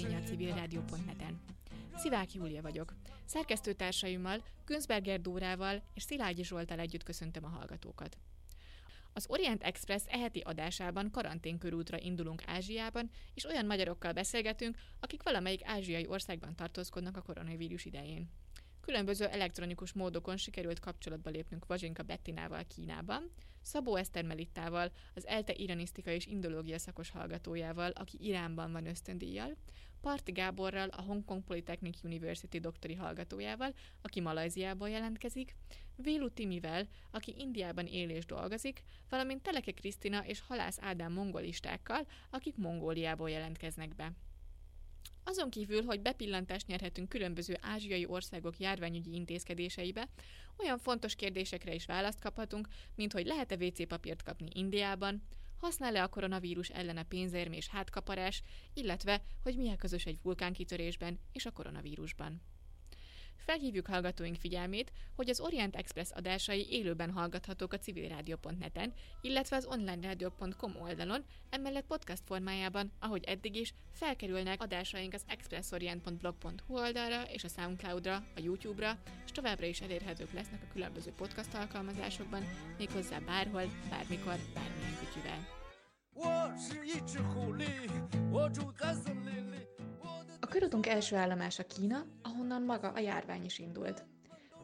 magazinja a civilrádió.net-en. Szivák Júlia vagyok. Szerkesztőtársaimmal, Günzberger Dórával és Szilágyi Zsoltal együtt köszöntöm a hallgatókat. Az Orient Express eheti adásában karanténkörútra indulunk Ázsiában, és olyan magyarokkal beszélgetünk, akik valamelyik ázsiai országban tartózkodnak a koronavírus idején. Különböző elektronikus módokon sikerült kapcsolatba lépnünk Vazsinka Bettinával Kínában, Szabó Eszter Melittával, az ELTE iranisztika és indológia szakos hallgatójával, aki Iránban van ösztöndíjjal, Parti Gáborral, a Hong Kong Polytechnic University doktori hallgatójával, aki Malajziából jelentkezik, Vélu Timivel, aki Indiában él és dolgozik, valamint Teleke Krisztina és Halász Ádám mongolistákkal, akik Mongóliából jelentkeznek be. Azon kívül, hogy bepillantást nyerhetünk különböző ázsiai országok járványügyi intézkedéseibe, olyan fontos kérdésekre is választ kaphatunk, mint hogy lehet-e WC papírt kapni Indiában, használ-e a koronavírus ellen a hátkaparás, illetve hogy mi a közös egy vulkánkitörésben és a koronavírusban. Felhívjuk hallgatóink figyelmét, hogy az Orient Express adásai élőben hallgathatók a civilrádió.net-en, illetve az onlinerádió.com oldalon, emellett podcast formájában, ahogy eddig is, felkerülnek adásaink az expressorient.blog.hu oldalra és a Soundcloudra, a YouTube-ra, és továbbra is elérhetők lesznek a különböző podcast alkalmazásokban, méghozzá bárhol, bármikor, bármilyen kütyüvel. Körutunk első állomása Kína, ahonnan maga a járvány is indult.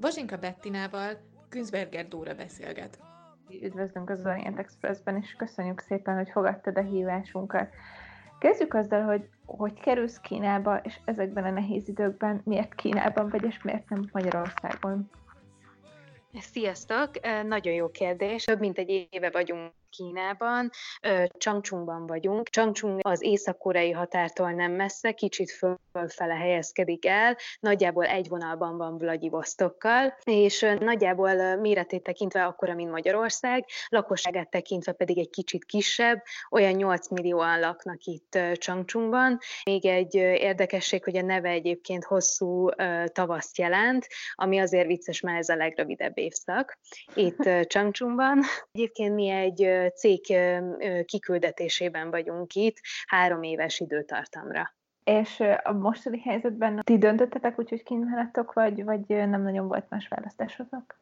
Vazsinka Bettinával Günzberger Dóra beszélget. Üdvözlünk az Orient Expressben, és köszönjük szépen, hogy fogadtad a hívásunkat. Kezdjük azzal, hogy hogy kerülsz Kínába, és ezekben a nehéz időkben miért Kínában vagy, és miért nem Magyarországon? Sziasztok! Nagyon jó kérdés. Több mint egy éve vagyunk Kínában, Changchungban vagyunk. Changchung az észak-koreai határtól nem messze, kicsit fölfele helyezkedik el, nagyjából egy vonalban van Vladivostokkal, és nagyjából méretét tekintve akkora, mint Magyarország, lakosságát tekintve pedig egy kicsit kisebb, olyan 8 millióan laknak itt Changchungban. Még egy érdekesség, hogy a neve egyébként hosszú tavaszt jelent, ami azért vicces, mert ez a legrövidebb évszak itt Changchungban. Egyébként mi egy cég kiküldetésében vagyunk itt három éves időtartamra. És a mostani helyzetben ti döntöttetek úgy, hogy kínállattok, vagy, vagy nem nagyon volt más választásotok?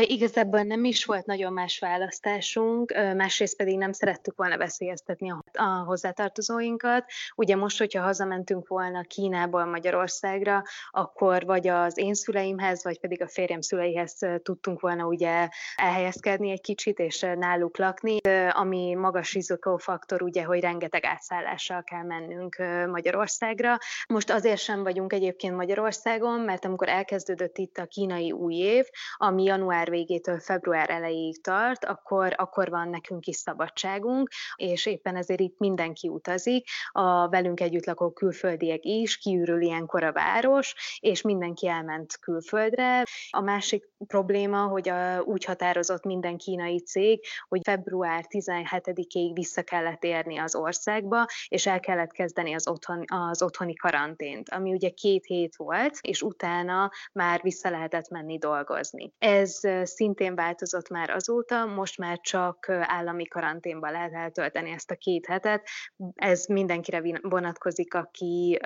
Igazából nem is volt nagyon más választásunk, másrészt pedig nem szerettük volna veszélyeztetni a, hozzátartozóinkat. Ugye most, hogyha hazamentünk volna Kínából Magyarországra, akkor vagy az én szüleimhez, vagy pedig a férjem szüleihez tudtunk volna ugye elhelyezkedni egy kicsit, és náluk lakni, ami magas rizikófaktor, ugye, hogy rengeteg átszállással kell mennünk Magyarországra. Most azért sem vagyunk egyébként Magyarországon, mert amikor elkezdődött itt a kínai új év, ami január január végétől február elejéig tart, akkor, akkor van nekünk is szabadságunk, és éppen ezért itt mindenki utazik, a velünk együtt lakó külföldiek is, kiürül ilyenkor a város, és mindenki elment külföldre. A másik probléma, hogy a, úgy határozott minden kínai cég, hogy február 17-ig vissza kellett érni az országba, és el kellett kezdeni az, otthon, az otthoni karantént, ami ugye két hét volt, és utána már vissza lehetett menni dolgozni. Ez szintén változott már azóta, most már csak állami karanténban lehet eltölteni ezt a két hetet. Ez mindenkire vonatkozik, aki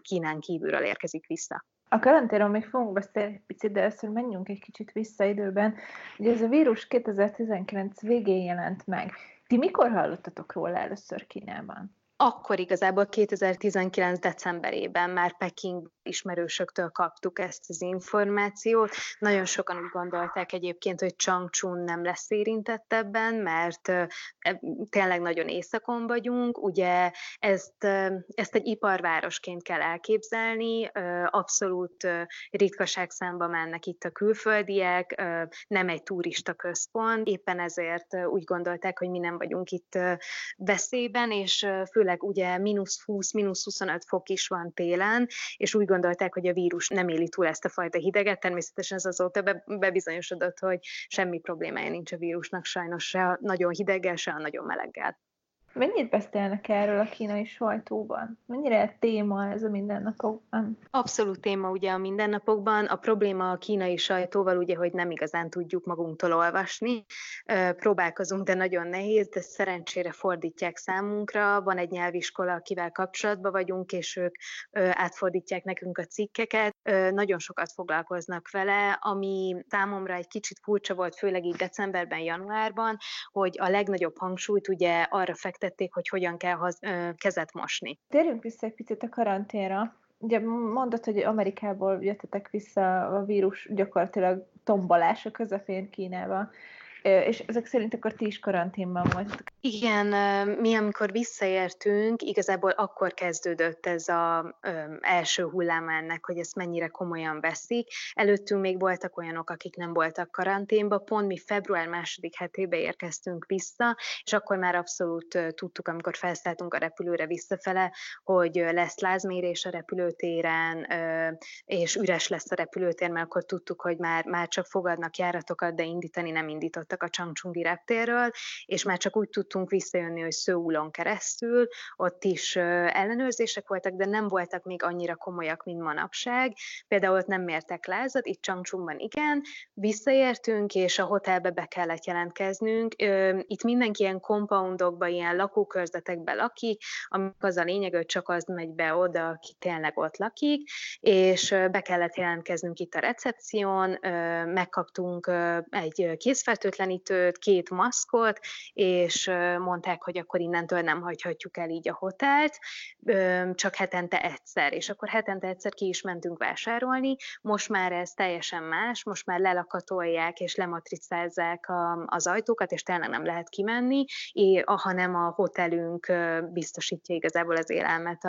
Kínán kívülről érkezik vissza. A karanténról még fogunk beszélni egy picit, de először menjünk egy kicsit vissza időben. Ugye ez a vírus 2019 végén jelent meg. Ti mikor hallottatok róla először Kínában? akkor igazából 2019. decemberében már Peking ismerősöktől kaptuk ezt az információt. Nagyon sokan úgy gondolták egyébként, hogy Changchun nem lesz érintett ebben, mert e, tényleg nagyon északon vagyunk. Ugye ezt, ezt egy iparvárosként kell elképzelni, abszolút ritkaság számba mennek itt a külföldiek, nem egy turista központ, éppen ezért úgy gondolták, hogy mi nem vagyunk itt veszélyben, és főleg ugye mínusz 20, mínusz 25 fok is van télen, és úgy gondolták, hogy a vírus nem éli túl ezt a fajta hideget. Természetesen ez azóta be, bebizonyosodott, hogy semmi problémája nincs a vírusnak sajnos se a nagyon hideggel, se a nagyon meleggel. Mennyit beszélnek erről a kínai sajtóban? Mennyire téma ez a mindennapokban? Abszolút téma ugye a mindennapokban. A probléma a kínai sajtóval ugye, hogy nem igazán tudjuk magunktól olvasni. Próbálkozunk, de nagyon nehéz, de szerencsére fordítják számunkra. Van egy nyelviskola, akivel kapcsolatban vagyunk, és ők átfordítják nekünk a cikkeket. Nagyon sokat foglalkoznak vele, ami számomra egy kicsit furcsa volt, főleg így decemberben, januárban, hogy a legnagyobb hangsúlyt ugye arra fektették, hogy hogyan kell haz, kezet mosni. Térjünk vissza egy picit a karanténra. Ugye mondod, hogy Amerikából jöttetek vissza a vírus gyakorlatilag tombolása közepén Kínába. És ezek szerint akkor ti is karanténban voltatok. Igen, mi amikor visszaértünk, igazából akkor kezdődött ez az első hullám ennek, hogy ezt mennyire komolyan veszik. Előttünk még voltak olyanok, akik nem voltak karanténba, pont mi február második hetébe érkeztünk vissza, és akkor már abszolút tudtuk, amikor felszálltunk a repülőre visszafele, hogy lesz lázmérés a repülőtéren, és üres lesz a repülőtér, mert akkor tudtuk, hogy már, már csak fogadnak járatokat, de indítani nem indított indultak a Changchungi reptérről, és már csak úgy tudtunk visszajönni, hogy Szőulon keresztül, ott is ellenőrzések voltak, de nem voltak még annyira komolyak, mint manapság. Például ott nem mértek lázat, itt Changchungban igen, visszaértünk, és a hotelbe be kellett jelentkeznünk. Itt mindenki ilyen compoundokba, ilyen lakókörzetekbe lakik, amik az a lényeg, hogy csak az megy be oda, aki tényleg ott lakik, és be kellett jelentkeznünk itt a recepción, megkaptunk egy készfertőtlen fertőtlenítőt, két maszkot, és mondták, hogy akkor innentől nem hagyhatjuk el így a hotelt, csak hetente egyszer, és akkor hetente egyszer ki is mentünk vásárolni. Most már ez teljesen más, most már lelakatolják és lematricázzák az ajtókat, és tényleg nem lehet kimenni, hanem a hotelünk biztosítja igazából az élelmet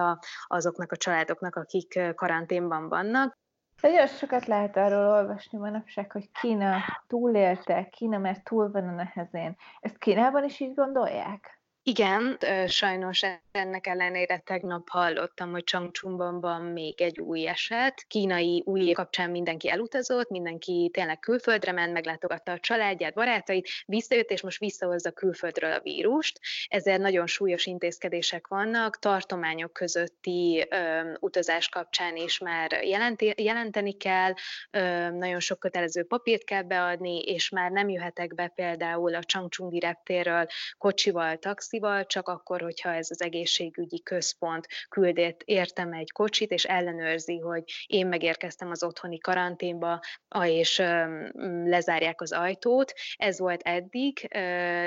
azoknak a családoknak, akik karanténban vannak. Nagyon sokat lehet arról olvasni manapság, hogy Kína túlélte, Kína mert túl van a nehezén. Ezt Kínában is így gondolják? Igen, sajnos ennek ellenére tegnap hallottam, hogy Changchunban van még egy új eset. Kínai új év kapcsán mindenki elutazott, mindenki tényleg külföldre ment, meglátogatta a családját, barátait, visszajött, és most visszahozza külföldről a vírust. Ezért nagyon súlyos intézkedések vannak, tartományok közötti ö, utazás kapcsán is már jelenti, jelenteni kell, ö, nagyon sok kötelező papírt kell beadni, és már nem jöhetek be például a Changchungi reptérről kocsival, taxi taxival, csak akkor, hogyha ez az egészségügyi központ küldét értem egy kocsit, és ellenőrzi, hogy én megérkeztem az otthoni karanténba, és lezárják az ajtót. Ez volt eddig,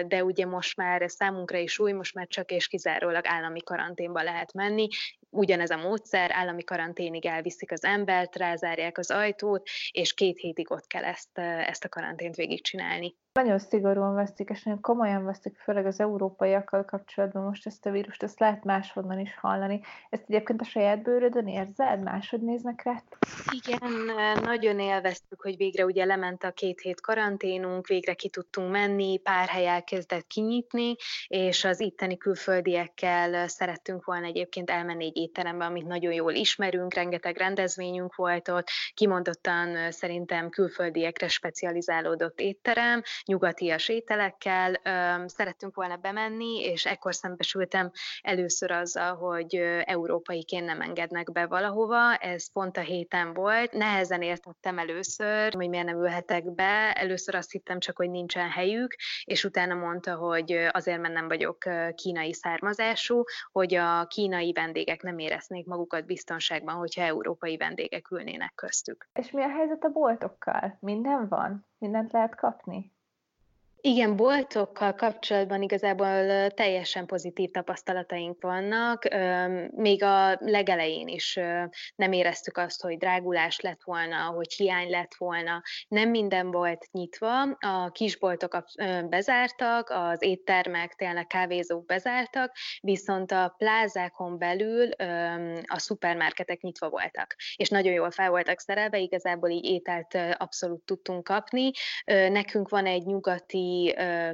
de ugye most már ez számunkra is új, most már csak és kizárólag állami karanténba lehet menni, ugyanez a módszer, állami karanténig elviszik az embert, rázárják az ajtót, és két hétig ott kell ezt, ezt a karantént végigcsinálni. Nagyon szigorúan veszik, és nagyon komolyan veszik, főleg az európaiakkal kapcsolatban most ezt a vírust, ezt lehet máshonnan is hallani. Ezt egyébként a saját bőrödön érzed? Máshogy néznek rá? Igen, nagyon élveztük, hogy végre ugye lement a két hét karanténunk, végre ki tudtunk menni, pár hely elkezdett kinyitni, és az itteni külföldiekkel szerettünk volna egyébként elmenni egy étterembe, amit nagyon jól ismerünk, rengeteg rendezvényünk volt ott, kimondottan szerintem külföldiekre specializálódott étterem, nyugatias ételekkel. Szerettünk volna bemenni, és ekkor szembesültem először azzal, hogy európaiként nem engednek be valahova. Ez pont a héten volt. Nehezen értettem először, hogy miért nem ülhetek be. Először azt hittem csak, hogy nincsen helyük, és utána mondta, hogy azért, mert nem vagyok kínai származású, hogy a kínai vendégek nem éreznék magukat biztonságban, hogyha európai vendégek ülnének köztük. És mi a helyzet a boltokkal? Minden van? Mindent lehet kapni? Igen, boltokkal kapcsolatban igazából teljesen pozitív tapasztalataink vannak. Még a legelején is nem éreztük azt, hogy drágulás lett volna, hogy hiány lett volna. Nem minden volt nyitva, a kisboltok bezártak, az éttermek, tényleg kávézók bezártak, viszont a plázákon belül a szupermarketek nyitva voltak, és nagyon jól fel voltak szerelve, igazából így ételt abszolút tudtunk kapni. Nekünk van egy nyugati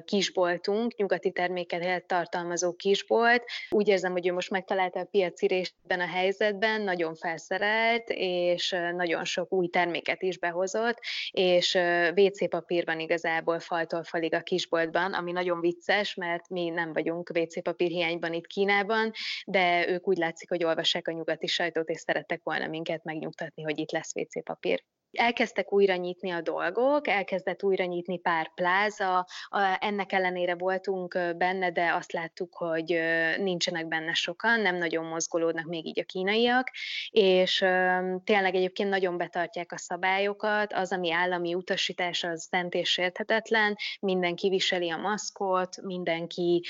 kisboltunk, nyugati terméket tartalmazó kisbolt. Úgy érzem, hogy ő most megtalálta a piaci részben a helyzetben, nagyon felszerelt, és nagyon sok új terméket is behozott, és WC papír van igazából faltól falig a kisboltban, ami nagyon vicces, mert mi nem vagyunk WC papír hiányban itt Kínában, de ők úgy látszik, hogy olvassák a nyugati sajtót, és szerettek volna minket megnyugtatni, hogy itt lesz WC papír elkezdtek újra nyitni a dolgok, elkezdett újra nyitni pár pláza, ennek ellenére voltunk benne, de azt láttuk, hogy nincsenek benne sokan, nem nagyon mozgolódnak még így a kínaiak, és tényleg egyébként nagyon betartják a szabályokat, az, ami állami utasítás, az szent és sérthetetlen, mindenki viseli a maszkot, mindenki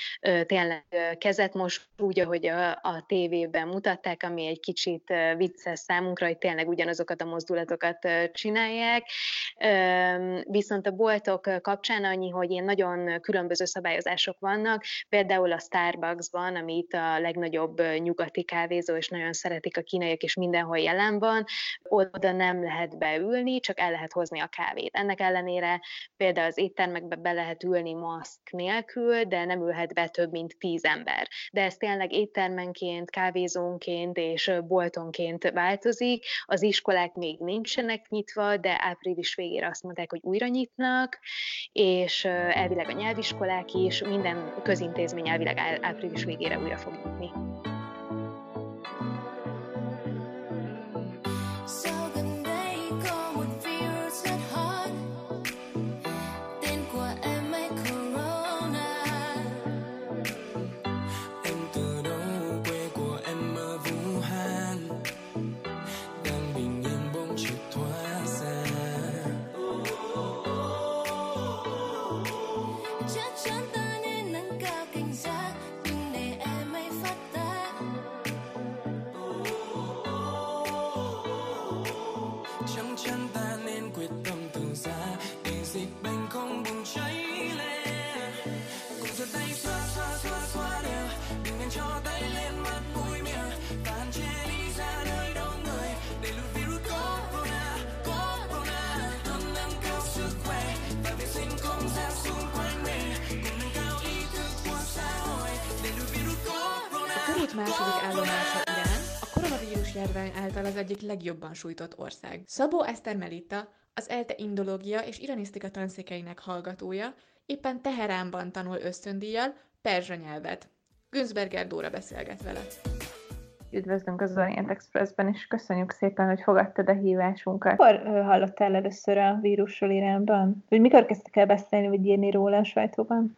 tényleg kezet most úgy, ahogy a, a tévében mutatták, ami egy kicsit vicces számunkra, hogy tényleg ugyanazokat a mozdulatokat csinálják. Viszont a boltok kapcsán annyi, hogy ilyen nagyon különböző szabályozások vannak, például a Starbucksban, ami itt a legnagyobb nyugati kávézó, és nagyon szeretik a kínaiak, és mindenhol jelen van, oda nem lehet beülni, csak el lehet hozni a kávét. Ennek ellenére például az éttermekbe be lehet ülni maszk nélkül, de nem ülhet be több mint tíz ember. De ez tényleg éttermenként, kávézónként és boltonként változik. Az iskolák még nincsenek nyitva, de április végére azt mondták, hogy újra nyitnak, és elvileg a nyelviskolák is, minden közintézmény elvileg április végére újra fog nyitni. Járvány által az egyik legjobban sújtott ország. Szabó Eszter Melita, az ELTE indológia és iranisztika tanszékeinek hallgatója, éppen Teheránban tanul ösztöndíjjal perzsa nyelvet. Günzberger Dóra beszélget vele. Üdvözlünk az Orient Expressben, és köszönjük szépen, hogy fogadtad a hívásunkat. Mikor hallottál először a vírusról Iránban? Vagy mikor kezdtek el beszélni, vagy írni róla a sajtóban?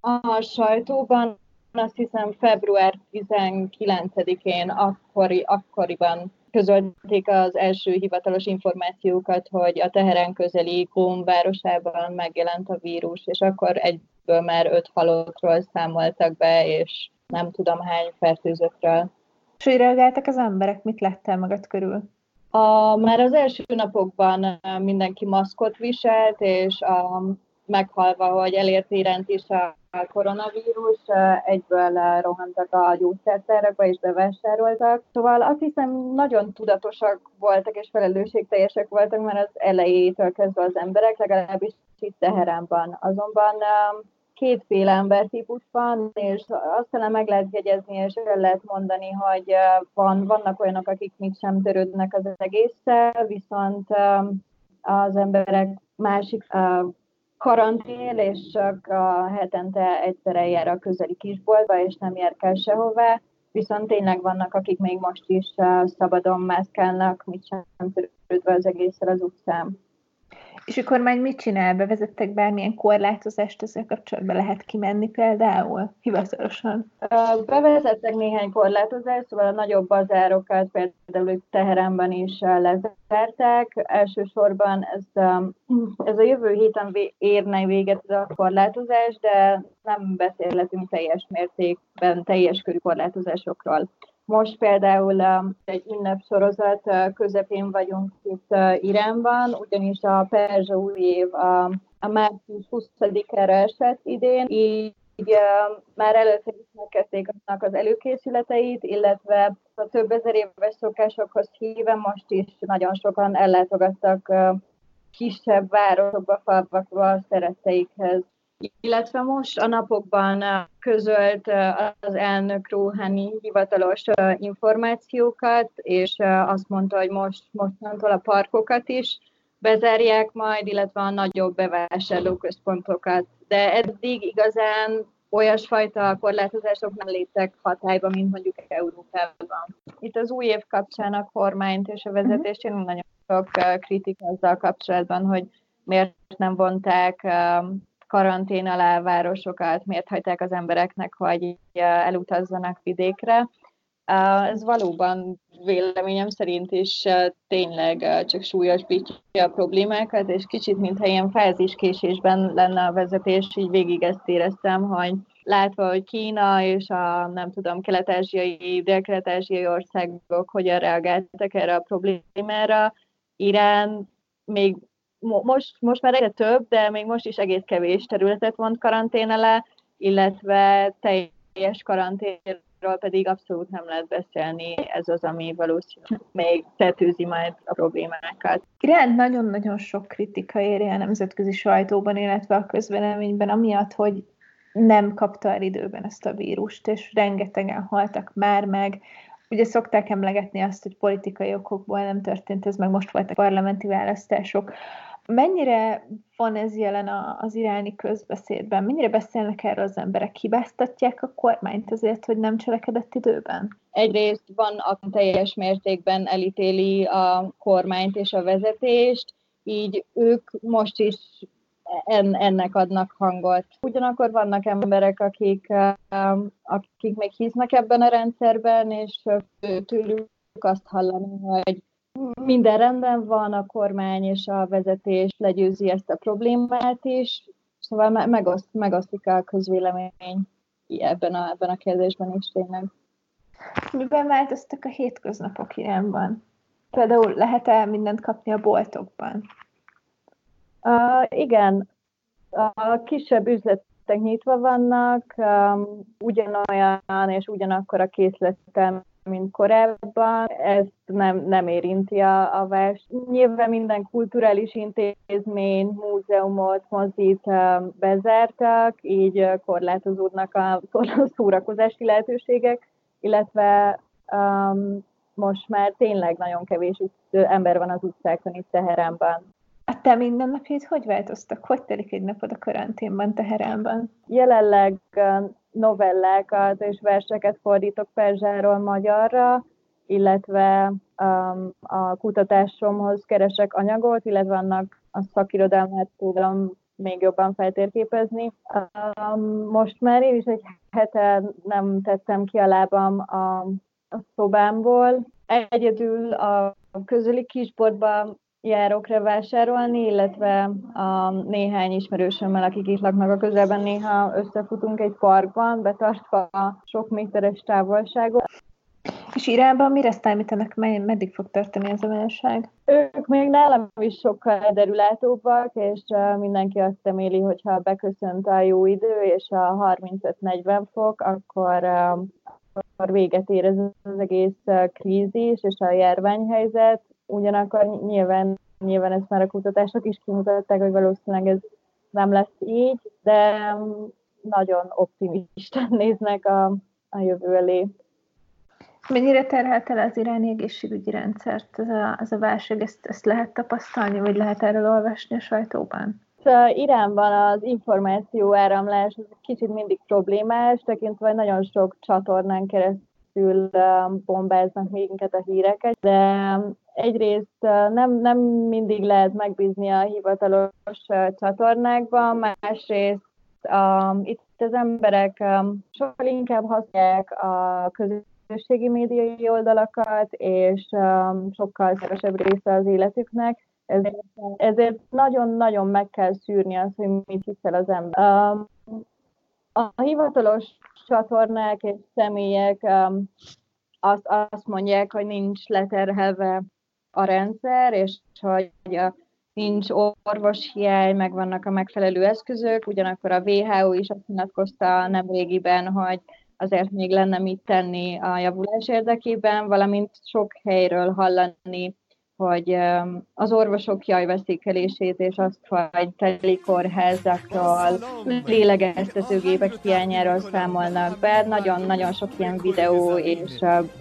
A sajtóban azt hiszem február 19-én akkori, akkoriban közölték az első hivatalos információkat, hogy a Teheren közeli Kóm városában megjelent a vírus, és akkor egyből már öt halottról számoltak be, és nem tudom hány fertőzöttről. És hogy reagáltak az emberek? Mit lettél magad körül? A, már az első napokban mindenki maszkot viselt, és a, meghalva, hogy elért iránt is a koronavírus, egyből rohantak a gyógyszertárakba és bevásároltak. Szóval azt hiszem nagyon tudatosak voltak és felelősségteljesek voltak már az elejétől kezdve az emberek, legalábbis itt Teheránban. Azonban kétféle embertípus van, és azt hiszem meg lehet jegyezni, és el lehet mondani, hogy van, vannak olyanok, akik még sem törődnek az egésszel, viszont az emberek másik karantén, és csak a hetente egyszer eljár a közeli kisboltba, és nem érkel sehová. Viszont tényleg vannak, akik még most is szabadon mászkálnak, mit sem törődve az egészre az utcán. És a kormány mit csinál? Bevezettek bármilyen korlátozást ezzel kapcsolatban? Lehet kimenni például hivatalosan? Bevezettek néhány korlátozást, szóval a nagyobb bazárokat például Teheránban is lezárták. Elsősorban ez, ez a jövő héten érne véget ez a korlátozás, de nem beszélhetünk teljes mértékben teljes körű korlátozásokról. Most például um, egy ünnepsorozat uh, közepén vagyunk itt uh, Iránban, ugyanis a Perzsa új év a, a március 20-ára esett idén, így uh, már először is megkezdték annak az előkészületeit, illetve a több ezer éves szokásokhoz híve most is nagyon sokan ellátogattak uh, kisebb városokba, falvakba szeretteikhez. Illetve most a napokban közölt az elnök Rouhani hivatalos információkat, és azt mondta, hogy most mostantól a parkokat is bezárják majd, illetve a nagyobb bevásárlóközpontokat. De eddig igazán olyasfajta korlátozások nem léptek hatályba, mint mondjuk Európában. Itt az új év kapcsán a kormányt és a vezetést én nagyon sok kritika azzal kapcsolatban, hogy miért nem vonták karantén alá városokat, miért hagyták az embereknek, hogy elutazzanak vidékre. Ez valóban véleményem szerint is tényleg csak súlyosbítja a problémákat, és kicsit, mintha ilyen fáziskésésben lenne a vezetés, így végig ezt éreztem, hogy látva, hogy Kína és a, nem tudom, kelet-ázsiai, dél-kelet-ázsiai országok hogyan reagáltak erre a problémára, Irán még most, most már egyre több, de még most is egész kevés területet vont karantén alá, illetve teljes karanténról pedig abszolút nem lehet beszélni, ez az, ami valószínűleg még tetőzi majd a problémákat. Iránt nagyon-nagyon sok kritika éri a nemzetközi sajtóban, illetve a közvéleményben, amiatt, hogy nem kapta el időben ezt a vírust, és rengetegen haltak már meg, Ugye szokták emlegetni azt, hogy politikai okokból nem történt ez, meg most voltak parlamenti választások. Mennyire van ez jelen az iráni közbeszédben? Mennyire beszélnek erről az emberek? Hibáztatják a kormányt azért, hogy nem cselekedett időben? Egyrészt van, aki teljes mértékben elítéli a kormányt és a vezetést, így ők most is en, ennek adnak hangot. Ugyanakkor vannak emberek, akik, um, akik még hisznek ebben a rendszerben, és tőlük azt hallani, hogy minden rendben van, a kormány és a vezetés legyőzi ezt a problémát is, szóval megoszt, megosztik a közvélemény ebben a, ebben a kérdésben is tényleg. Miben változtak a hétköznapok Iránban? Például lehet-e mindent kapni a boltokban? Igen, a kisebb üzletek nyitva vannak, ugyanolyan és ugyanakkor a készletem, mint korábban, ezt nem, nem érinti a, a vers. Nyilván minden kulturális intézmény, múzeumot, mozit bezártak, így korlátozódnak a szórakozási lehetőségek, illetve um, most már tényleg nagyon kevés ember van az utcákon itt Teheránban. Te mindennapjaid hogy változtak? Hogy telik egy napod a karanténban, Teheránban? Jelenleg novellákat és verseket fordítok perzsáról magyarra, illetve um, a kutatásomhoz keresek anyagot, illetve annak a szakirodalmát tudom még jobban feltérképezni. Um, most már én is egy hete nem tettem ki a lábam a, a szobámból. Egyedül a közöli kisboltban járok rá vásárolni, illetve a néhány ismerősömmel, akik itt laknak a közelben, néha összefutunk egy parkban, betartva a sok méteres távolságot. És Iránban mire számítanak, meddig fog tartani ez a válság? Ők még nálam is sokkal derülátóbbak, és mindenki azt reméli, hogy ha beköszönt a jó idő, és a 35-40 fok, akkor, akkor véget ér ez az egész krízis és a járványhelyzet, ugyanakkor nyilván, nyilván ezt már a kutatások is kimutatták, hogy valószínűleg ez nem lesz így, de nagyon optimisten néznek a, a jövő elé. Mennyire terhelte el az iráni egészségügyi rendszert ez a, ez a válság? Ezt, ezt lehet tapasztalni, vagy lehet erről olvasni a sajtóban? Szóval Iránban az információ áramlás kicsit mindig problémás, tekintve nagyon sok csatornán keresztül bombáznak minket a híreket, de egyrészt nem, nem mindig lehet megbízni a hivatalos csatornákban, másrészt um, itt az emberek um, sokkal inkább használják a közösségi médiai oldalakat, és um, sokkal kevesebb része az életüknek, ezért, ezért nagyon-nagyon meg kell szűrni azt, hogy mit hiszel az ember. Um, a hivatalos csatornák és személyek um, azt, azt mondják, hogy nincs leterhelve a rendszer, és hogy nincs orvoshiány, meg vannak a megfelelő eszközök, ugyanakkor a WHO is azt nyilatkozta nem régiben, hogy azért még lenne mit tenni a javulás érdekében, valamint sok helyről hallani hogy az orvosok jajveszékelését és azt, hogy teli kórházakról, lélegeztetőgépek hiányáról számolnak be. Nagyon-nagyon sok ilyen videó és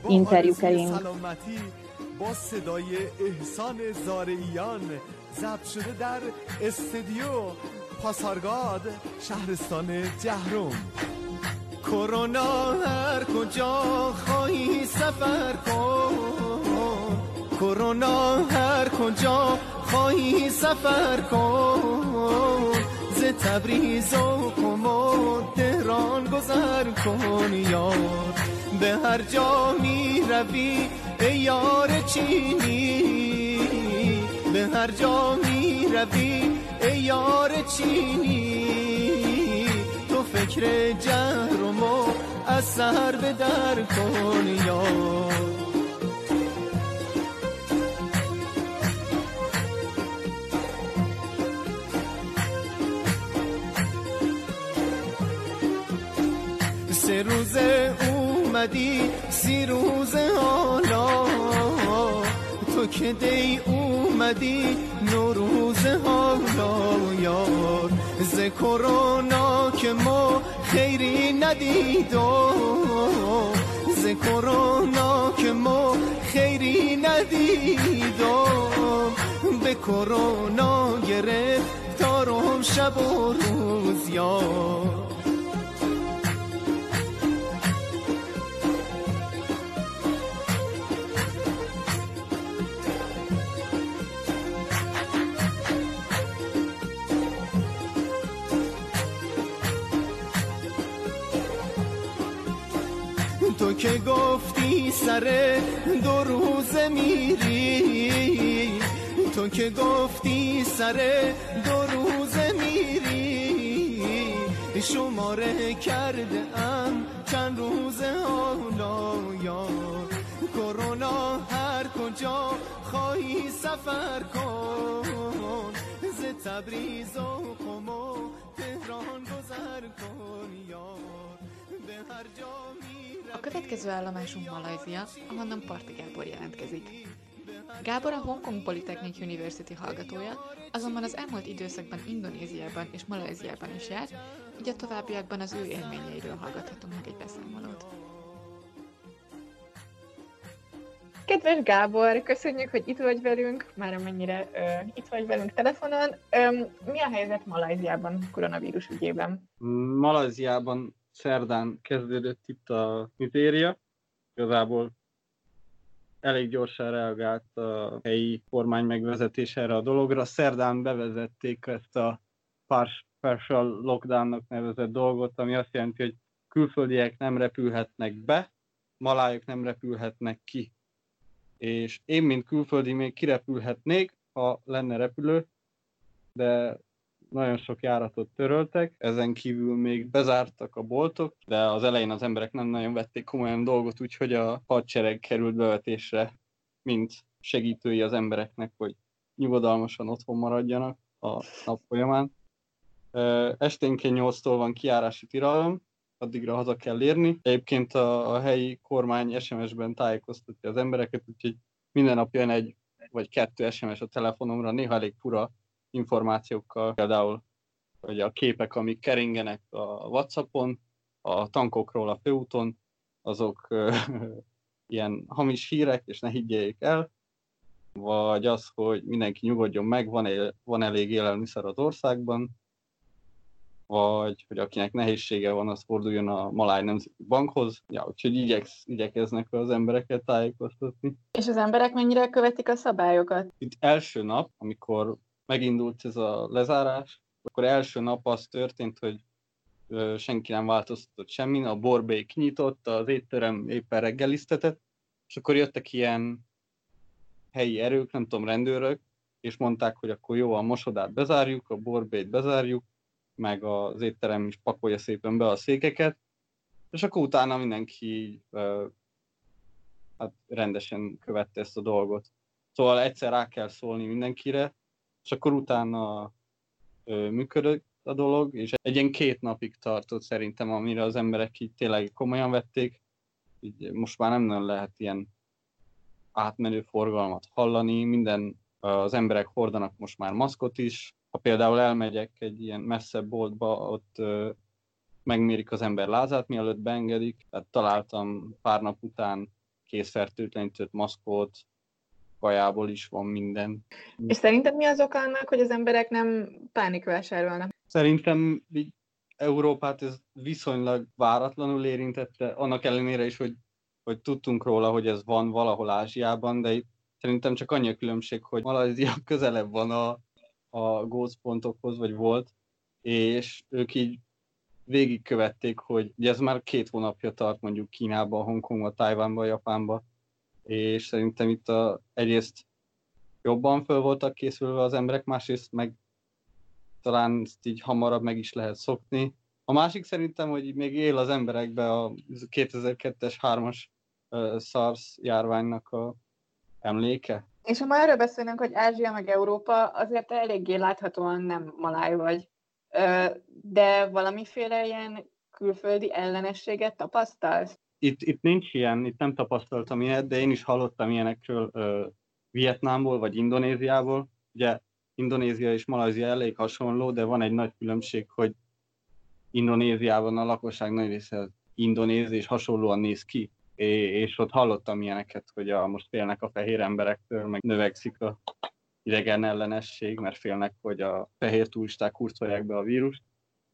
interjú kerünk. با صدای احسان زارعیان ضبط شده در استدیو پاسارگاد شهرستان جهروم کرونا هر کجا خواهی سفر کن کرونا هر کجا خواهی سفر کن. ز تبریز و و تهران گذر کن یار به هر جا می روی ای یار چینی. به هر جا می روی ای یار چینی. تو فکر جهرم و از سر به در کن یار روزه اومدی سی روزه حالا. تو که دی اومدی نو روزه حالا. یار ز کرونا که ما خیری ندیدم ز کرونا که ما خیری ندیدم به کرونا گرفتارم شب و روز یار. که گفتی سر دو روز میری. تو که گفتی سر دو روز میری. شماره کرده ام چند روز حالا یا کرونا هر کجا خواهی سفر کن. ز تبریز و قم و تهران گذر کن. جا A következő állomásunk Malajzia, ahonnan Parti Gábor jelentkezik. Gábor a Hong Kong Polytechnic University hallgatója, azonban az elmúlt időszakban Indonéziában és Malajziában is járt, így a továbbiakban az ő élményeiről hallgathatunk meg egy beszámolót. Kedves Gábor, köszönjük, hogy itt vagy velünk, már amennyire uh, itt vagy velünk telefonon. Um, mi a helyzet Malajziában koronavírus ügyében? Malajziában szerdán kezdődött itt a mizéria. Igazából elég gyorsan reagált a helyi kormány megvezetés erre a dologra. Szerdán bevezették ezt a partial lockdownnak nevezett dolgot, ami azt jelenti, hogy külföldiek nem repülhetnek be, malájok nem repülhetnek ki. És én, mint külföldi, még kirepülhetnék, ha lenne repülő, de nagyon sok járatot töröltek, ezen kívül még bezártak a boltok, de az elején az emberek nem nagyon vették komolyan dolgot, úgyhogy a hadsereg került bevetésre, mint segítői az embereknek, hogy nyugodalmasan otthon maradjanak a nap folyamán. Esténként 8-tól van kiárási tilalom, addigra haza kell érni. Egyébként a, a helyi kormány SMS-ben tájékoztatja az embereket, úgyhogy minden nap jön egy vagy kettő SMS a telefonomra, néha elég fura információkkal, például hogy a képek, amik keringenek a Whatsappon, a tankokról a főúton, azok ilyen hamis hírek, és ne higgyék el, vagy az, hogy mindenki nyugodjon meg, van, el, van elég élelmiszer az országban, vagy hogy akinek nehézsége van, az forduljon a Maláj Nemzeti Bankhoz. Ja, úgyhogy igyeksz, igyekeznek az embereket tájékoztatni. És az emberek mennyire követik a szabályokat? Itt első nap, amikor megindult ez a lezárás, akkor első nap az történt, hogy senki nem változtatott semmin, a borbék nyitott, az étterem éppen reggeliztetett, és akkor jöttek ilyen helyi erők, nem tudom, rendőrök, és mondták, hogy akkor jó, a mosodát bezárjuk, a borbét bezárjuk, meg az étterem is pakolja szépen be a székeket, és akkor utána mindenki hát rendesen követte ezt a dolgot. Szóval egyszer rá kell szólni mindenkire, és akkor utána ö, működött a dolog, és egy ilyen két napig tartott szerintem, amire az emberek így tényleg komolyan vették. Így most már nem nagyon lehet ilyen átmenő forgalmat hallani, minden az emberek hordanak most már maszkot is. Ha például elmegyek egy ilyen messzebb boltba, ott megmérik az ember lázát, mielőtt beengedik. Tehát találtam pár nap után készfertőtlenített maszkot, kajából is van minden. És szerinted mi az oka annak, hogy az emberek nem pánikvásárolnak? Szerintem így Európát ez viszonylag váratlanul érintette, annak ellenére is, hogy, hogy tudtunk róla, hogy ez van valahol Ázsiában, de itt szerintem csak annyi a különbség, hogy Malajzia közelebb van a, a gócpontokhoz, vagy volt, és ők így végigkövették, hogy ugye ez már két hónapja tart mondjuk Kínába, Hongkongba, Tajvánba, Japánba, és szerintem itt a, egyrészt jobban föl voltak készülve az emberek, másrészt meg talán ezt így hamarabb meg is lehet szokni. A másik szerintem, hogy még él az emberekbe a 2002-es, 3-as uh, SARS járványnak a emléke. És ha már erről beszélünk, hogy Ázsia meg Európa, azért eléggé láthatóan nem maláj vagy. De valamiféle ilyen külföldi ellenességet tapasztalsz? Itt, itt nincs ilyen, itt nem tapasztaltam ilyet, de én is hallottam ilyenekről uh, Vietnámból vagy Indonéziából. Ugye Indonézia és Malajzia elég hasonló, de van egy nagy különbség, hogy Indonéziában a lakosság nagy része indonéz és hasonlóan néz ki. És ott hallottam ilyeneket, hogy a, most félnek a fehér emberektől, meg növekszik a idegen ellenesség, mert félnek, hogy a fehér turisták kurcolják be a vírust.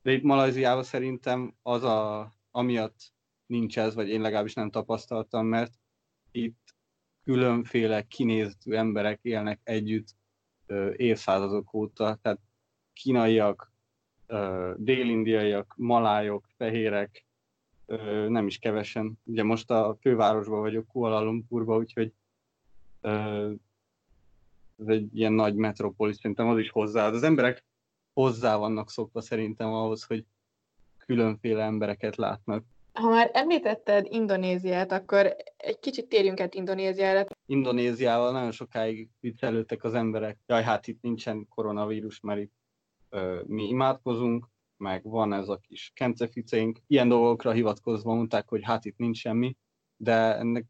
De itt Malajziában szerintem az a, amiatt nincs ez, vagy én legalábbis nem tapasztaltam, mert itt különféle kinéző emberek élnek együtt ö, évszázadok óta, tehát kínaiak, ö, délindiaiak, malájok, fehérek, ö, nem is kevesen. Ugye most a fővárosban vagyok, Kuala Lumpurban, úgyhogy ö, ez egy ilyen nagy metropolis, szerintem az is hozzá. Az emberek hozzá vannak szokva szerintem ahhoz, hogy különféle embereket látnak. Ha már említetted Indonéziát, akkor egy kicsit térjünk át Indonéziára. Indonéziával nagyon sokáig viccelődtek az emberek. Jaj, hát itt nincsen koronavírus, mert itt ö, mi imádkozunk, meg van ez a kis kenceficénk. Ilyen dolgokra hivatkozva mondták, hogy hát itt nincs semmi, de ennek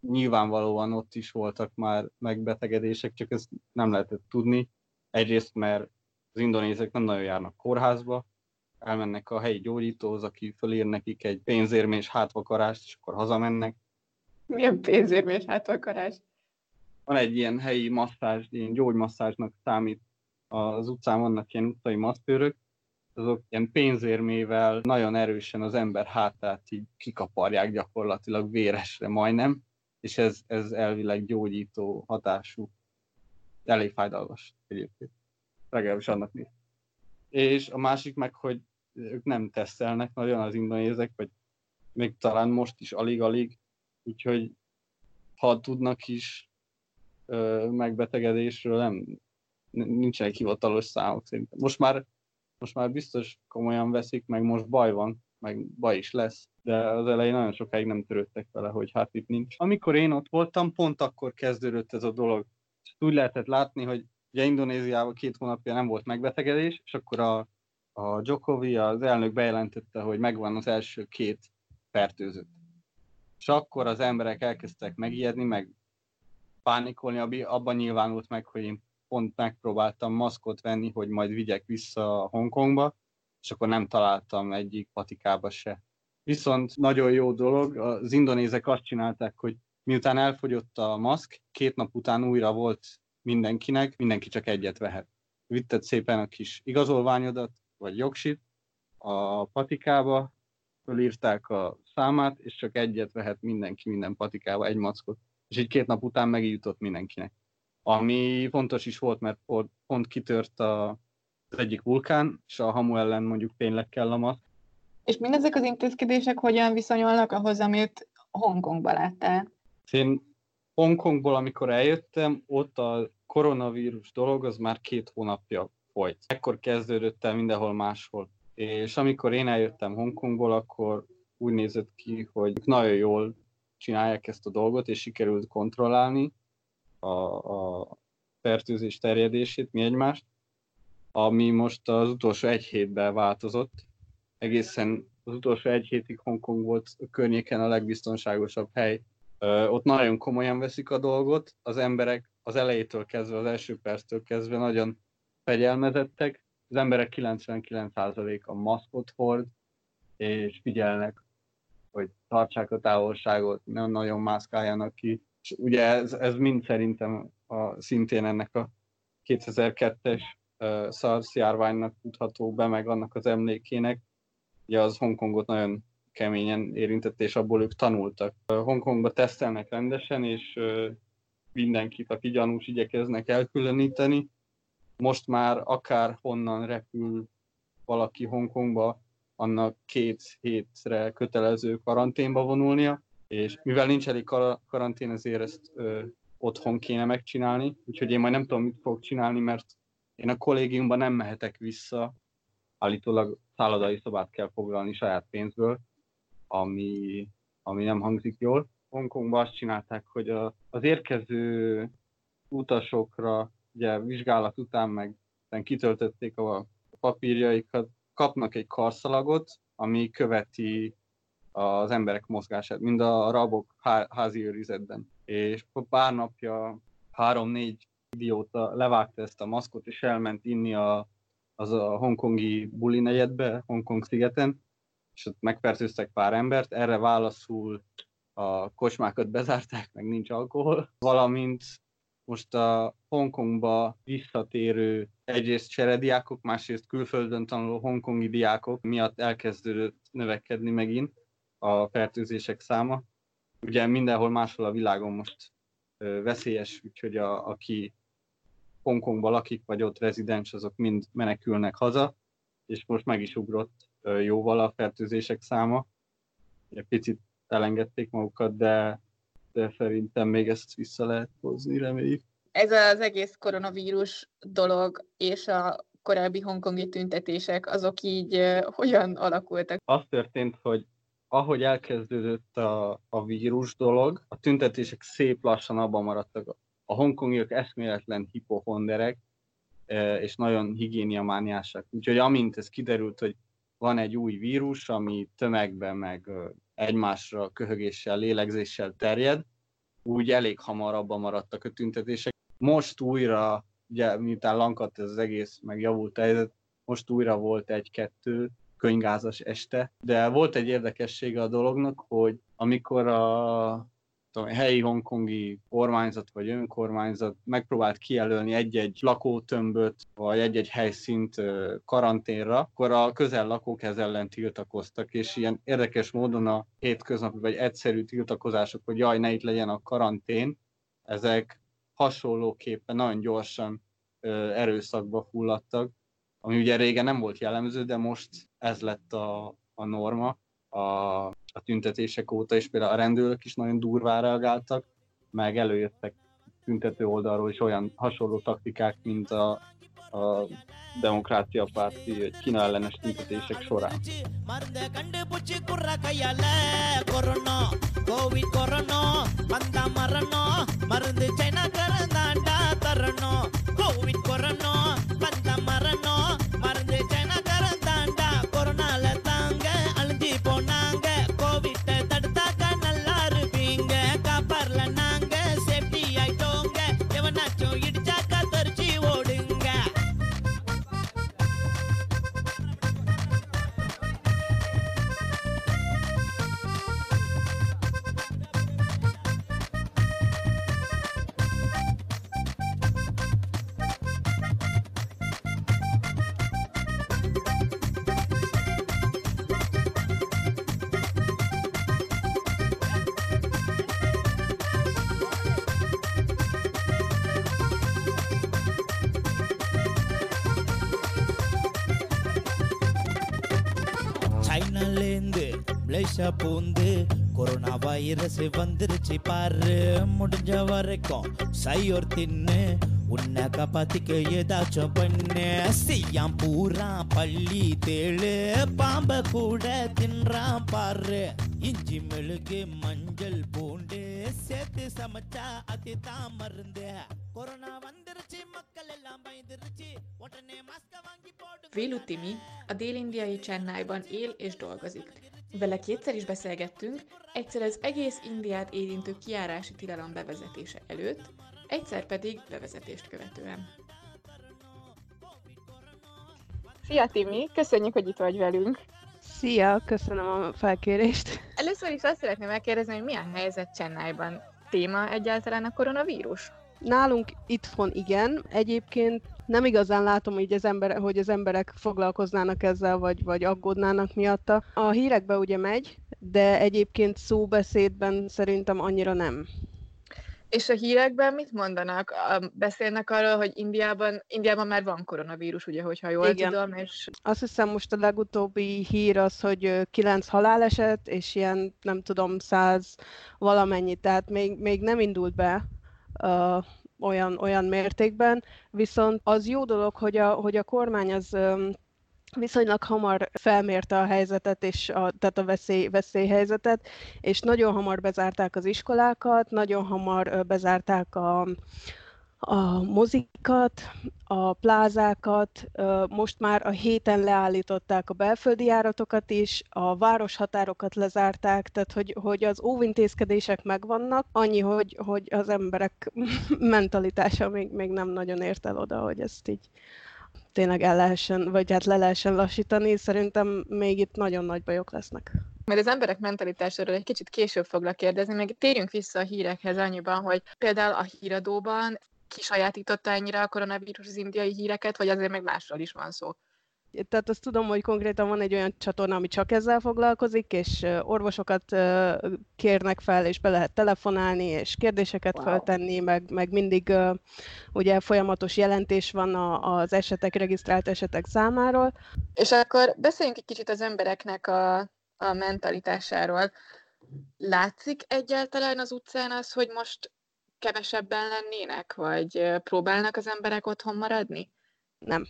nyilvánvalóan ott is voltak már megbetegedések, csak ezt nem lehetett tudni. Egyrészt, mert az indonézek nem nagyon járnak kórházba, elmennek a helyi gyógyítóhoz, aki fölír nekik egy pénzérmés hátvakarást, és akkor hazamennek. Milyen pénzérmés hátvakarás? Van egy ilyen helyi masszázs, ilyen gyógymasszázsnak számít. Az utcán vannak ilyen utcai masszőrök, azok ilyen pénzérmével nagyon erősen az ember hátát így kikaparják gyakorlatilag véresre majdnem, és ez, ez elvileg gyógyító hatású. Elég fájdalmas egyébként. Legalábbis annak néz. És a másik meg, hogy ők nem tesztelnek nagyon az indonézek, vagy még talán most is alig-alig, úgyhogy ha tudnak is ö, megbetegedésről, nem, nincsenek hivatalos számok szerintem. Most már, most már biztos komolyan veszik, meg most baj van, meg baj is lesz, de az elején nagyon sokáig nem törődtek vele, hogy hát itt nincs. Amikor én ott voltam, pont akkor kezdődött ez a dolog. Úgy lehetett látni, hogy ugye Indonéziában két hónapja nem volt megbetegedés, és akkor a, a Djokovic, az elnök bejelentette, hogy megvan az első két fertőzött. És akkor az emberek elkezdtek megijedni, meg pánikolni, abban nyilvánult meg, hogy én pont megpróbáltam maszkot venni, hogy majd vigyek vissza Hongkongba, és akkor nem találtam egyik patikába se. Viszont nagyon jó dolog, az indonézek azt csinálták, hogy miután elfogyott a maszk, két nap után újra volt mindenkinek, mindenki csak egyet vehet. Vitted szépen a kis igazolványodat, vagy jogsit a patikába, fölírták a számát, és csak egyet vehet mindenki minden patikába, egy mackot. És így két nap után megjutott mindenkinek. Ami fontos is volt, mert pont kitört a az egyik vulkán, és a hamu ellen mondjuk tényleg kell a maszk. És mindezek az intézkedések hogyan viszonyulnak ahhoz, amit Hongkongban láttál? Én Hongkongból, amikor eljöttem, ott a koronavírus dolog az már két hónapja folyt. Ekkor kezdődött el mindenhol máshol. És amikor én eljöttem Hongkongból, akkor úgy nézett ki, hogy nagyon jól csinálják ezt a dolgot, és sikerült kontrollálni a, a fertőzés terjedését, mi egymást ami most az utolsó egy hétben változott. Egészen az utolsó egy hétig Hongkong volt a környéken a legbiztonságosabb hely Ott nagyon komolyan veszik a dolgot, az emberek az elejétől kezdve, az első perctől kezdve nagyon fegyelmezettek, az emberek 99%-a maszkot hord, és figyelnek, hogy tartsák a távolságot, nem nagyon mászkáljanak ki. És ugye ez, ez mind szerintem a, szintén ennek a 2002-es uh, SARS járványnak tudható be, meg annak az emlékének. Ugye az Hongkongot nagyon keményen érintett, és abból ők tanultak. Hongkongba tesztelnek rendesen, és mindenkit, aki gyanús, igyekeznek elkülöníteni. Most már akár honnan repül valaki Hongkongba, annak két hétre kötelező karanténba vonulnia, és mivel nincs elég karantén, ezért ezt ö, otthon kéne megcsinálni, úgyhogy én majd nem tudom, mit fogok csinálni, mert én a kollégiumban nem mehetek vissza, állítólag szállodai szobát kell foglalni saját pénzből, ami, ami nem hangzik jól. Hongkongban azt csinálták, hogy a, az érkező utasokra ugye vizsgálat után meg kitöltötték a papírjaikat, kapnak egy karszalagot, ami követi az emberek mozgását, mind a rabok házi őrizetben. És pár napja három-négy idióta levágta ezt a maszkot, és elment inni a, az a hongkongi buli negyedbe, Hongkong szigeten, és ott megfertőztek pár embert, erre válaszul a kocsmákat bezárták, meg nincs alkohol, valamint most a Hongkongba visszatérő egyrészt cserediákok, másrészt külföldön tanuló hongkongi diákok miatt elkezdődött növekedni megint a fertőzések száma. Ugye mindenhol máshol a világon most veszélyes, úgyhogy a, aki Hongkongban lakik, vagy ott rezidens, azok mind menekülnek haza, és most meg is ugrott jóval a fertőzések száma. Egy picit elengedték magukat, de, de szerintem még ezt vissza lehet hozni, reméljük. Ez az egész koronavírus dolog és a korábbi hongkongi tüntetések, azok így uh, hogyan alakultak? Az történt, hogy ahogy elkezdődött a, a vírus dolog, a tüntetések szép lassan abban maradtak. A hongkongiak eszméletlen hipohonderek, és nagyon higiéniamániásak. Úgyhogy amint ez kiderült, hogy van egy új vírus, ami tömegben meg egymásra köhögéssel, lélegzéssel terjed, úgy elég hamar abban maradtak a tüntetések. Most újra, ugye miután lankadt ez az egész, meg javult helyzet, most újra volt egy-kettő könyvgázas este, de volt egy érdekessége a dolognak, hogy amikor a tudom, helyi hongkongi kormányzat vagy önkormányzat megpróbált kijelölni egy-egy lakótömböt vagy egy-egy helyszínt karanténra, akkor a közel lakók ez ellen tiltakoztak, és ilyen érdekes módon a hétköznapi vagy egyszerű tiltakozások, hogy jaj, ne itt legyen a karantén, ezek hasonlóképpen nagyon gyorsan erőszakba fulladtak, ami ugye régen nem volt jellemző, de most ez lett a, a norma a, a tüntetések óta, és például a rendőrök is nagyon durván reagáltak, meg előjöttek tüntető oldalról is olyan hasonló taktikák, mint a, a demokrácia párti, vagy Kína ellenes tüntetések során. Covid corona வந்தா மரணம் மருந்து China கரந்தாண்டா தரணும் Covid corona Malaysia பூந்து corona virus வந்துருச்சு பாரு. முடிஞ்ச வரைக்கும் சையோர் தின்னு உன்னை காப்பாத்திக்க ஏதாச்சும் பண்ணு. செய்யாம் பூரா பள்ளி தேழு பாம்ப கூட தின்றான் பாரு. இஞ்சி மெழுகு மஞ்சள் பூண்டு சேர்த்து சமைச்சா அதுதான் மருந்து. கொரோனா வந்துருச்சு மக்கள் எல்லாம் பயந்துருச்சு. உடனே மாஸ்க வாங்கி போடு Vélu Timi a dél-indiai Csennájban él és dolgozik. Vele kétszer is beszélgettünk, egyszer az egész Indiát érintő kiárási tilalom bevezetése előtt, egyszer pedig bevezetést követően. Szia Timi, köszönjük, hogy itt vagy velünk. Szia, köszönöm a felkérést. Először is azt szeretném megkérdezni, hogy milyen helyzet Csennájban? Téma egyáltalán a koronavírus? Nálunk itthon igen, egyébként nem igazán látom, hogy az, ember, hogy az emberek foglalkoznának ezzel, vagy, vagy aggódnának miatta. A hírekbe ugye megy, de egyébként szóbeszédben szerintem annyira nem. És a hírekben mit mondanak? Beszélnek arról, hogy Indiában, Indiában már van koronavírus, ugye, hogyha jól Igen. tudom, és... Azt hiszem most a legutóbbi hír az, hogy kilenc haláleset, és ilyen, nem tudom, száz valamennyi, tehát még, még nem indult be uh, olyan, olyan mértékben, viszont az jó dolog, hogy a, hogy a kormány az viszonylag hamar felmérte a helyzetet, és a, tehát a veszély, veszélyhelyzetet, és nagyon hamar bezárták az iskolákat, nagyon hamar bezárták a, a mozikat, a plázákat, most már a héten leállították a belföldi járatokat is, a városhatárokat lezárták, tehát hogy, hogy az óvintézkedések megvannak, annyi, hogy, hogy az emberek mentalitása még, még nem nagyon ért el oda, hogy ezt így tényleg el lehessen, vagy hát le lehessen lassítani, szerintem még itt nagyon nagy bajok lesznek. Majd az emberek mentalitásáról egy kicsit később foglak kérdezni, még térjünk vissza a hírekhez annyiban, hogy például a híradóban kisajátította ennyire a koronavírus az indiai híreket, vagy azért meg másról is van szó? Tehát azt tudom, hogy konkrétan van egy olyan csatorna, ami csak ezzel foglalkozik, és orvosokat kérnek fel, és be lehet telefonálni, és kérdéseket wow. feltenni, meg, meg mindig ugye folyamatos jelentés van az esetek, regisztrált esetek számáról. És akkor beszéljünk egy kicsit az embereknek a, a mentalitásáról. Látszik egyáltalán az utcán az, hogy most kevesebben lennének, vagy próbálnak az emberek otthon maradni? Nem.